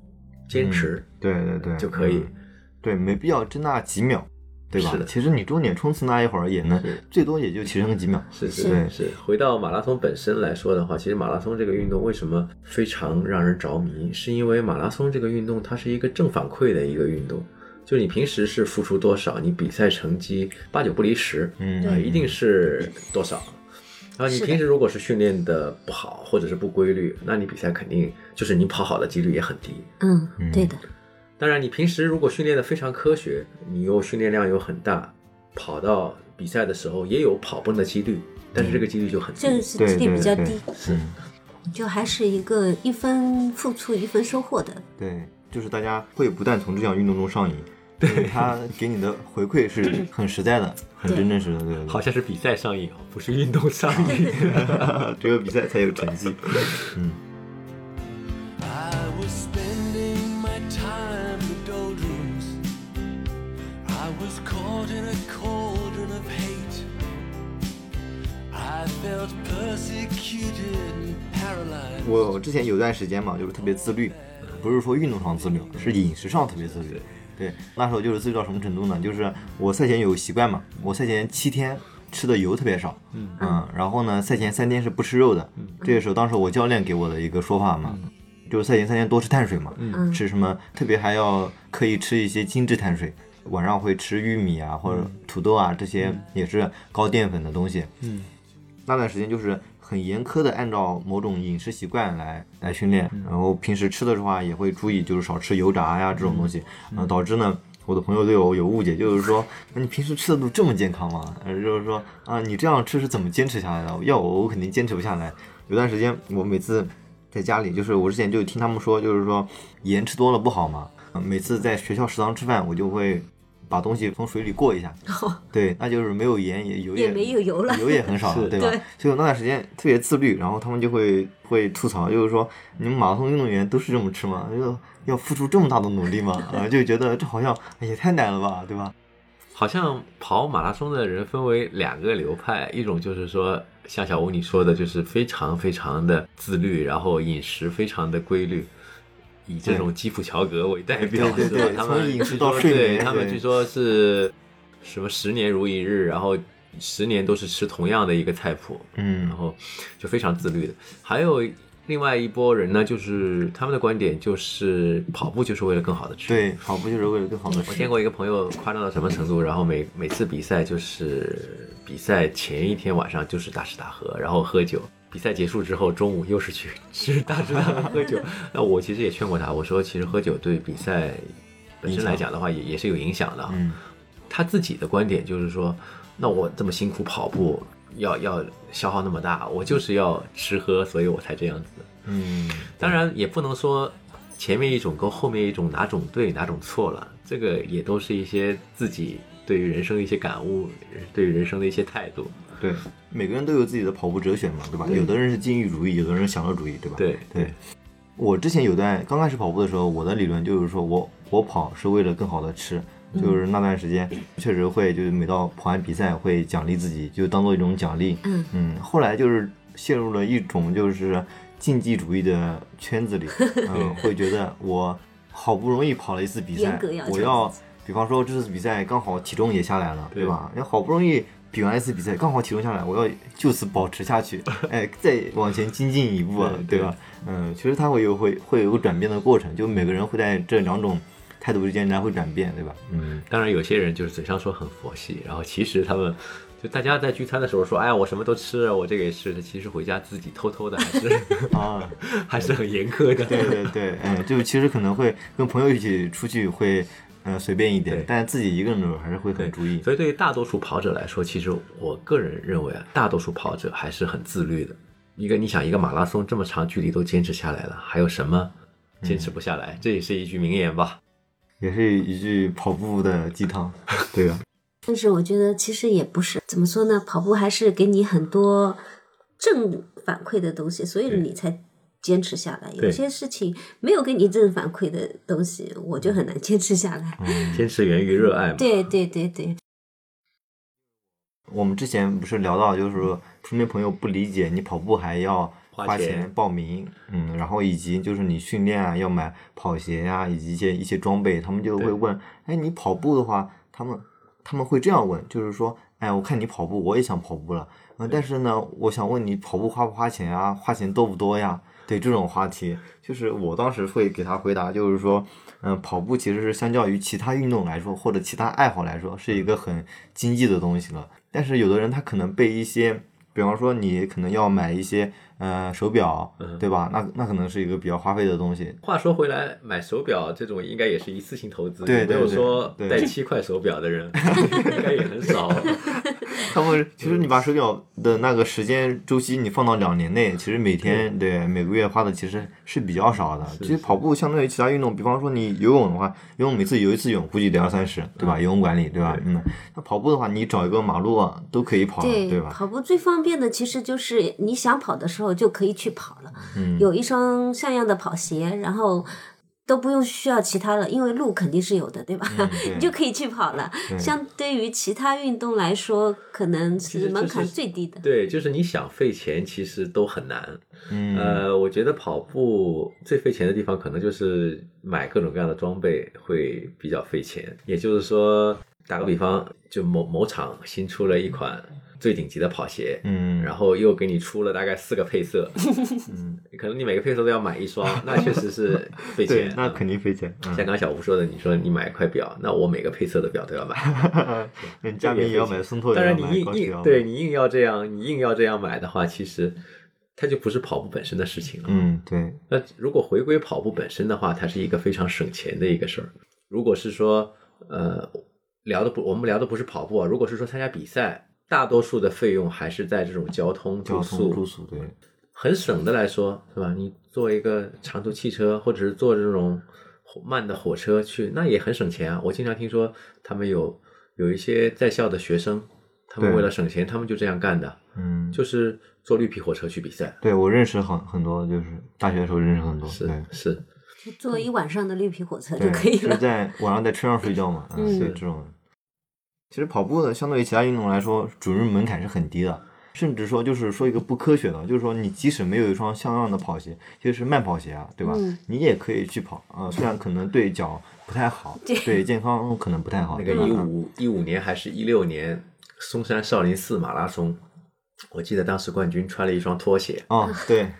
Speaker 3: 坚持
Speaker 1: 对对对，
Speaker 3: 就可以
Speaker 1: 嗯。对，没必要争那几秒，对吧
Speaker 3: 是的？
Speaker 1: 其实你终点冲刺那一会儿也能，最多也就提升个几秒。
Speaker 3: 是是
Speaker 1: 对
Speaker 3: 是，回到马拉松本身来说的话，其实马拉松这个运动为什么非常让人着迷，是因为马拉松这个运动它是一个正反馈的一个运动，就你平时是付出多少，你比赛成绩八九不离十，
Speaker 1: 嗯
Speaker 3: 啊，一定是多少。然后你平时如果是训练的不好，或者是不规律，那你比赛肯定就是你跑好的几率也很低。
Speaker 2: 嗯，对的，
Speaker 3: 当然，你平时如果训练的非常科学，你又训练量又很大，跑到比赛的时候也有跑崩的几率，但是这个几率就很低。
Speaker 2: 就是几率比较
Speaker 1: 对
Speaker 2: 低，
Speaker 1: 是，
Speaker 2: 就还是一个一分付出一分收获的。
Speaker 1: 对，就是大家会不断从这项运动中上瘾，对他给你的回馈是很实在的，很真真实的，对对
Speaker 3: 好像是比赛上瘾，不是运动上瘾。
Speaker 1: 对，只有比赛才有成绩。
Speaker 5: I was spending my time in doldrums. I was caught in a cauldron of hate. I felt persecuted and paralyzed.
Speaker 1: 我之前有段时间嘛，就是特别自律，不是说运动上自律，是饮食上特别自律。对，那时候就是自律到什么程度呢？就是我赛前有习惯嘛，我赛前七天吃的油特别少，嗯然后呢，赛前三天是不吃肉的。这个时候，当时我教练给我的一个说法嘛，就是赛前三天多吃碳水嘛，吃什么，特别还要刻意吃一些精致碳水。晚上会吃玉米啊，或者土豆啊，这些也是高淀粉的东西。
Speaker 3: 嗯，
Speaker 1: 那段时间就是很严苛的按照某种饮食习惯来来训练，然后平时吃的时候啊也会注意，就是少吃油炸呀这种东西，呃，导致呢。我的朋友对我有误解，就是说，那你平时吃的都这么健康吗？呃，就是说啊，你这样吃是怎么坚持下来的？要我，我肯定坚持不下来。有段时间，我每次在家里，就是我之前就听他们说，就是说盐吃多了不好嘛。呃每次在学校食堂吃饭，我就会把东西从水里过一下，对，那就是没有盐也油
Speaker 2: 也没有油了
Speaker 1: 油也很少了，对吧？
Speaker 2: 对
Speaker 1: 所以我那段时间特别自律，然后他们就会会吐槽，就是说你们马拉松运动员都是这么吃吗？要要付出这么大的努力吗？啊，就觉得这好像哎也太难了吧，对吧？
Speaker 3: 好像跑马拉松的人分为两个流派，一种就是说像小吴你说的，就是非常非常的自律，然后饮食非常的规律，以这种基普乔格为代表，
Speaker 1: 对对对
Speaker 3: 是吧他们
Speaker 1: 从饮食
Speaker 3: 据说对他们据说是什么十年如一日，然后十年都是吃同样的一个菜谱，
Speaker 1: 嗯
Speaker 3: 然后就非常自律的。还有另外一波人呢，就是他们的观点就是跑步就是为了更好的吃，
Speaker 1: 对，跑步就是为了更好的吃。
Speaker 3: 我见过一个朋友夸张到什么程度，然后每每次比赛就是比赛前一天晚上就是大吃大喝，然后喝酒。比赛结束之后，中午又是去 吃大吃大喝喝酒。那我其实也劝过他，我说其实喝酒对比赛本身来讲的话，也也是有影响的。
Speaker 1: 嗯，
Speaker 3: 他自己的观点就是说，那我这么辛苦跑步，要要消耗那么大，我就是要吃喝，所以我才这样子。
Speaker 1: 嗯，
Speaker 3: 当然也不能说前面一种跟后面一种哪种对哪种错了，这个也都是一些自己对于人生的一些感悟，对于人生的一些态度。
Speaker 1: 对，每个人都有自己的跑步哲学嘛，对吧？有的人是禁欲主义，有的人是享乐主义，对吧？
Speaker 3: 对
Speaker 1: 对。我之前有段刚开始跑步的时候，我的理论就是说我我跑是为了更好的吃，就是那段时间确实会就是每到跑完比赛会奖励自己，就当做一种奖励。
Speaker 2: 嗯
Speaker 1: 后来就是陷入了一种就是竞技主义的圈子里，嗯，会觉得我好不容易跑了一次比赛
Speaker 2: 要，
Speaker 1: 我要比方说这次比赛刚好体重也下来了，
Speaker 3: 对
Speaker 1: 对吧？要好不容易比完一次比赛，刚好体重下来，我要就此保持下去，哎，再往前精进一步啊，
Speaker 3: 对
Speaker 1: 对吧？嗯，其实他会有会会有个转变的过程，就每个人会在这两种态度之间来回转变，对吧？
Speaker 3: 嗯，当然有些人就是嘴上说很佛系，然后其实他们就大家在聚餐的时候说，哎呀，我什么都吃，我这个也吃，其实回家自己偷偷的还是
Speaker 1: 啊，
Speaker 3: 还是很严苛的。
Speaker 1: 对对对，嗯，就其实可能会跟朋友一起出去会，呃，随便一点，但是自己一个人的时候还是会很注意。
Speaker 3: 所以对于大多数跑者来说，其实我个人认为啊，大多数跑者还是很自律的。一个你想，一个马拉松这么长距离都坚持下来了，还有什么坚持不下来？这也是一句名言吧。
Speaker 1: 也是一句跑步的鸡汤，对吧？
Speaker 2: 但是我觉得其实也不是，怎么说呢？跑步还是给你很多正反馈的东西，所以你才坚持下来。有些事情没有给你正反馈的东西，我就很难坚持下来。
Speaker 3: 坚持源于热爱嘛。
Speaker 2: 对对对对，
Speaker 1: 我们之前不是聊到，就是说身边朋友不理解你跑步还要
Speaker 3: 花钱
Speaker 1: 花钱报名，嗯，然后以及就是你训练啊要买跑鞋呀、以及一些一些装备，他们就会问，哎，你跑步的话，他们他们会这样问，就是说，哎，我看你跑步，我也想跑步了，嗯，但是呢，我想问你跑步花不花钱啊？花钱多不多呀？对这种话题，就是我当时会给他回答，就是说，嗯，跑步其实是相较于其他运动来说，或者其他爱好来说，是一个很经济的东西了。但是有的人他可能被一些，比方说你可能要买一些呃手表，
Speaker 3: 嗯
Speaker 1: 对吧？那那可能是一个比较花费的东西。
Speaker 3: 话说回来，买手表这种应该也是一次性投资，对没
Speaker 1: 对对对
Speaker 3: 有说
Speaker 1: 对
Speaker 3: 戴七块手表的人 应该也很少。
Speaker 1: 他们其实你把手表的那个时间周期你放到两年内，其实每天对每个月花的其实是比较少的。其实跑步相对于其他运动，比方说你游泳的话，游泳每次游一次泳估计得二三十，对吧？游泳馆里，对吧？嗯，那跑步的话，你找一个马路啊都可以跑的，对吧？
Speaker 2: 跑步最方便的其实就是你想跑的时候就可以去跑了，
Speaker 1: 嗯
Speaker 2: 有一双像样的跑鞋，然后都不用需要其他的，因为路肯定是有的，对吧？
Speaker 1: 嗯 对
Speaker 2: 你就可以去跑了。相对于其他运动来说，可能是门槛最低的。
Speaker 3: 对，就是你想费钱，其实都很难。
Speaker 1: 嗯
Speaker 3: 呃，我觉得跑步最费钱的地方，可能就是买各种各样的装备会比较费钱。也就是说，打个比方，就某某厂新出了一款最顶级的跑鞋，
Speaker 1: 嗯，
Speaker 3: 然后又给你出了大概四个配色，嗯，可能你每个配色都要买一双，那确实是费钱，。
Speaker 1: 那肯定费钱。嗯
Speaker 3: 像刚小吴说的，你说你买一块表，那我每个配色的表都要买。
Speaker 1: 嗯，佳明也要买，松拓也
Speaker 3: 当然，你硬硬对你硬要这样，你硬要这样买的话，其实它就不是跑步本身的事情了。
Speaker 1: 嗯，对，
Speaker 3: 那如果回归跑步本身的话，它是一个非常省钱的一个事儿。如果是说，呃，聊的不，我们聊的不是跑步啊，如果是说参加比赛，大多数的费用还是在这种交通、住宿，
Speaker 1: 住宿，对，
Speaker 3: 很省的来说，是吧？你坐一个长途汽车，或者是坐这种慢的火车去，那也很省钱啊。我经常听说他们有有一些在校的学生，他们为了省钱，他们就这样干的，
Speaker 1: 嗯，
Speaker 3: 就是坐绿皮火车去比赛。
Speaker 1: 对我认识很很多，就是大学的时候认识很多，
Speaker 3: 是
Speaker 1: 对。
Speaker 3: 是，
Speaker 2: 就坐一晚上的绿皮火车就，可以了。
Speaker 1: 就在晚上在车上睡觉嘛，嗯，
Speaker 2: 嗯
Speaker 1: 对这种。其实跑步呢，相对于其他运动来说，准入门槛是很低的，甚至说就是说一个不科学的，就是说你即使没有一双像样的跑鞋，就是慢跑鞋啊，对吧？
Speaker 2: 嗯
Speaker 1: 你也可以去跑啊、虽然可能对脚不太好，对健康可能不太好。
Speaker 3: 那个一五一五年还是一六年嵩山少林寺马拉松，我记得当时冠军穿了一双拖鞋，
Speaker 1: 哦，对，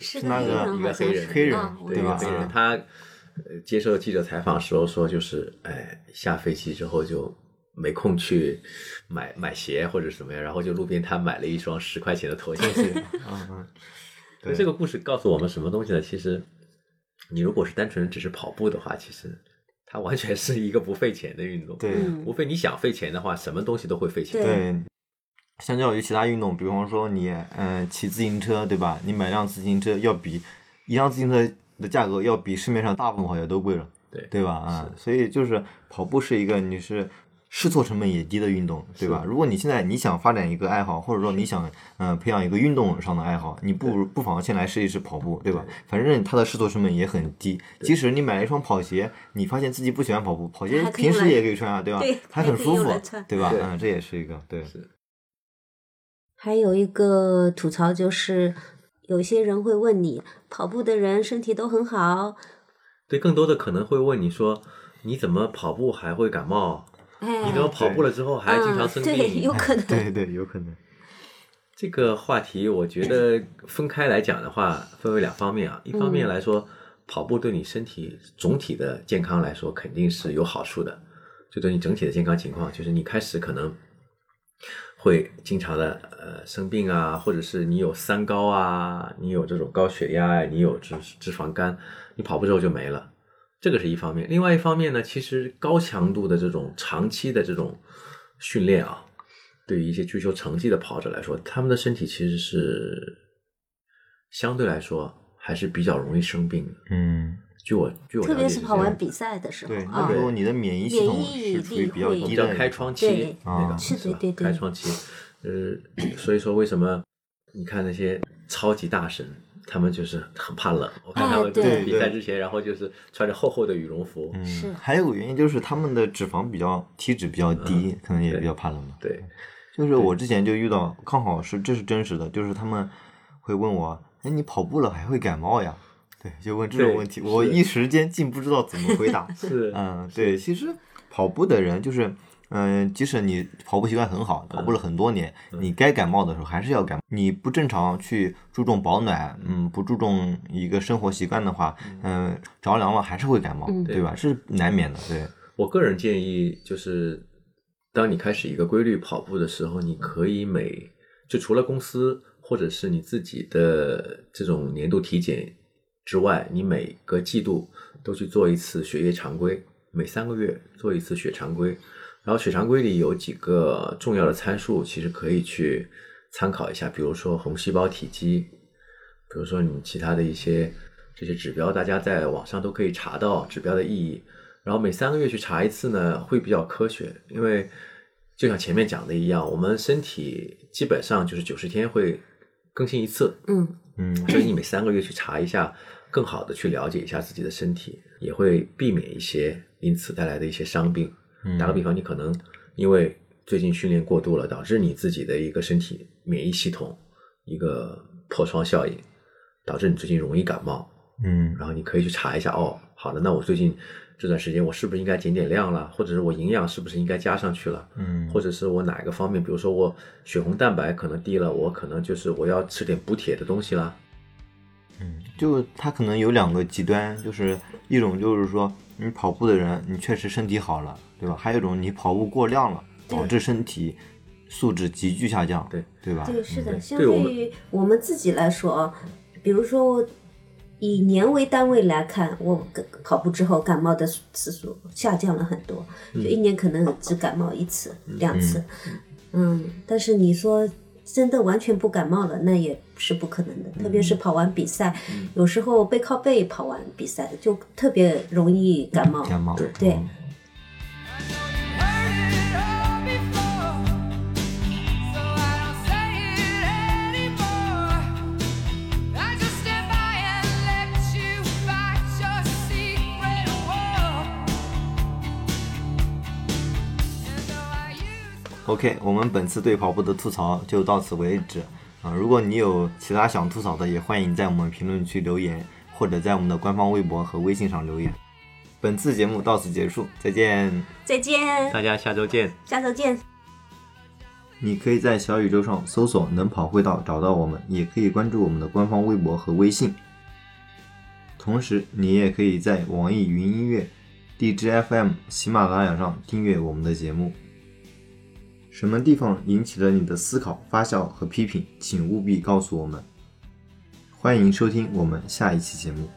Speaker 2: 是
Speaker 1: 是那个，
Speaker 3: 一个黑人
Speaker 2: 是
Speaker 1: 黑人
Speaker 3: 对一个黑人，他呃接受记者采访时候说，就是哎下飞机之后就没空去买买鞋或者什么呀，然后就路边摊买了一双十块钱的拖鞋。
Speaker 1: 嗯嗯，
Speaker 3: 那这个故事告诉我们什么东西呢？其实你如果是单纯只是跑步的话，其实它完全是一个不费钱的运动。
Speaker 1: 对
Speaker 2: 嗯
Speaker 3: 无非你想费钱的话，什么东西都会费钱。
Speaker 2: 对
Speaker 1: 对。相较于其他运动，比方说你嗯、呃骑自行车，对吧？你买辆自行车要比一辆自行车的价格要比市面上大部分跑鞋都贵了。
Speaker 3: 对
Speaker 1: 对吧？啊、所以就是跑步是一个你是试错成本也低的运动，对吧？如果你现在你想发展一个爱好，或者说你想嗯、呃培养一个运动上的爱好，你不如不妨先来试一试跑步，对吧？反正它的试错成本也很低，即使你买了一双跑鞋，你发现自己不喜欢跑步，跑鞋平时也可以穿啊，对吧？
Speaker 2: 对
Speaker 1: 还很舒服对吧？嗯，这也是一个对。
Speaker 2: 还有一个吐槽就是，有些人会问你，跑步的人身体都很好，
Speaker 3: 对，更多的可能会问你说，你怎么跑步还会感冒？
Speaker 2: 哎，
Speaker 3: 你怎么跑步了之后还经常生
Speaker 2: 嗯、对，有？可能，
Speaker 1: 对对，有可能。
Speaker 3: 这个话题，我觉得分开来讲的话，分为两方面啊。一方面来说，跑步对你身体总体的健康来说肯定是有好处的，就对你整体的健康情况，就是你开始可能会经常的呃生病啊，或者是你有三高啊，你有这种高血压，你有脂脂肪肝，你跑步之后就没了。这个是一方面，另外一方面呢，其实高强度的这种长期的这种训练啊，对于一些追求成绩的跑者来说，他们的身体其实是相对来说还是比较容易生病的。
Speaker 1: 嗯，
Speaker 3: 据我据我
Speaker 2: 特别是跑完比赛的时候
Speaker 1: 对，
Speaker 2: 啊
Speaker 1: 那时，候你的免疫系统是处于比较低的
Speaker 3: 开窗期
Speaker 2: 对，
Speaker 3: 那个
Speaker 1: 啊
Speaker 2: 是
Speaker 3: 是吧
Speaker 2: 对对对
Speaker 3: 开窗期，呃，所以说为什么你看那些超级大神，他们就是很怕冷，我看他们
Speaker 2: 哎对
Speaker 3: 比赛之前，然后就是穿着厚厚的羽绒服，
Speaker 1: 嗯
Speaker 2: 是
Speaker 1: 还有个原因就是他们的脂肪比较体脂比较低，可能也比较怕冷嘛。
Speaker 3: 对，
Speaker 1: 就是我之前就遇到，刚好是这是真实的，就是他们会问我，哎，你跑步了还会感冒呀？对，就问这种问题，我一时间竟不知道怎么回答。
Speaker 3: 是
Speaker 1: 嗯，对，其实跑步的人就是，嗯、即使你跑步习惯很好，跑步了很多年，你该感冒的时候还是要感冒。你不正常去注重保暖，嗯，不注重一个生活习惯的话，嗯、着凉了还是会感冒，
Speaker 2: 嗯
Speaker 1: 对吧？是难免的，对。
Speaker 3: 我个人建议就是，当你开始一个规律跑步的时候，你可以每就除了公司或者是你自己的这种年度体检之外，你每个季度都去做一次血液常规，每三个月做一次血常规。然后血常规里有几个重要的参数，其实可以去参考一下，比如说红细胞体积，比如说你其他的一些这些指标，大家在网上都可以查到指标的意义。然后每三个月去查一次呢，会比较科学，因为就像前面讲的一样，我们身体基本上就是九十天会更新一次，
Speaker 2: 嗯，
Speaker 1: 嗯，
Speaker 3: 所以你每三个月去查一下，更好的去了解一下自己的身体，也会避免一些因此带来的一些伤病。
Speaker 1: 嗯
Speaker 3: 打个比方，你可能因为最近训练过度了，导致你自己的一个身体免疫系统一个破窗效应，导致你最近容易感冒。
Speaker 1: 嗯
Speaker 3: 然后你可以去查一下，哦，好的，那我最近这段时间我是不是应该减点量了，或者是我营养是不是应该加上去了，
Speaker 1: 嗯
Speaker 3: 或者是我哪一个方面，比如说我血红蛋白可能低了，我可能就是我要吃点补铁的东西啦。
Speaker 1: 嗯，就它可能有两个极端，就是一种就是说你跑步的人，你确实身体好了，对吧？还有一种你跑步过量了，导致身体素质急剧下降，
Speaker 3: 对
Speaker 1: 对吧？
Speaker 2: 对，是的，相
Speaker 3: 对
Speaker 2: 于我们自己来说啊，比如说以年为单位来看，我感跑步之后感冒的次数下降了很多，就一年可能只感冒一次、两次，嗯，但是你说真的完全不感冒了，那也是不可能的。特别是跑完比赛，有时候背靠背跑完比赛，就特别容易感冒。
Speaker 1: 感冒，
Speaker 2: 对
Speaker 1: 嗯 OK，我们本次对跑步的吐槽就到此为止啊！如果你有其他想吐槽的，也欢迎在我们评论区留言，或者在我们的官方微博和微信上留言。本次节目到此结束，再见。
Speaker 2: 再见，
Speaker 3: 大家下周见。
Speaker 2: 下周见。
Speaker 1: 你可以在小宇宙上搜索“能跑会道”找到我们，也可以关注我们的官方微博和微信。同时，你也可以在网易云音乐、荔枝 FM、喜马拉雅上订阅我们的节目。什么地方引起了你的思考、发酵和批评，请务必告诉我们。欢迎收听我们下一期节目。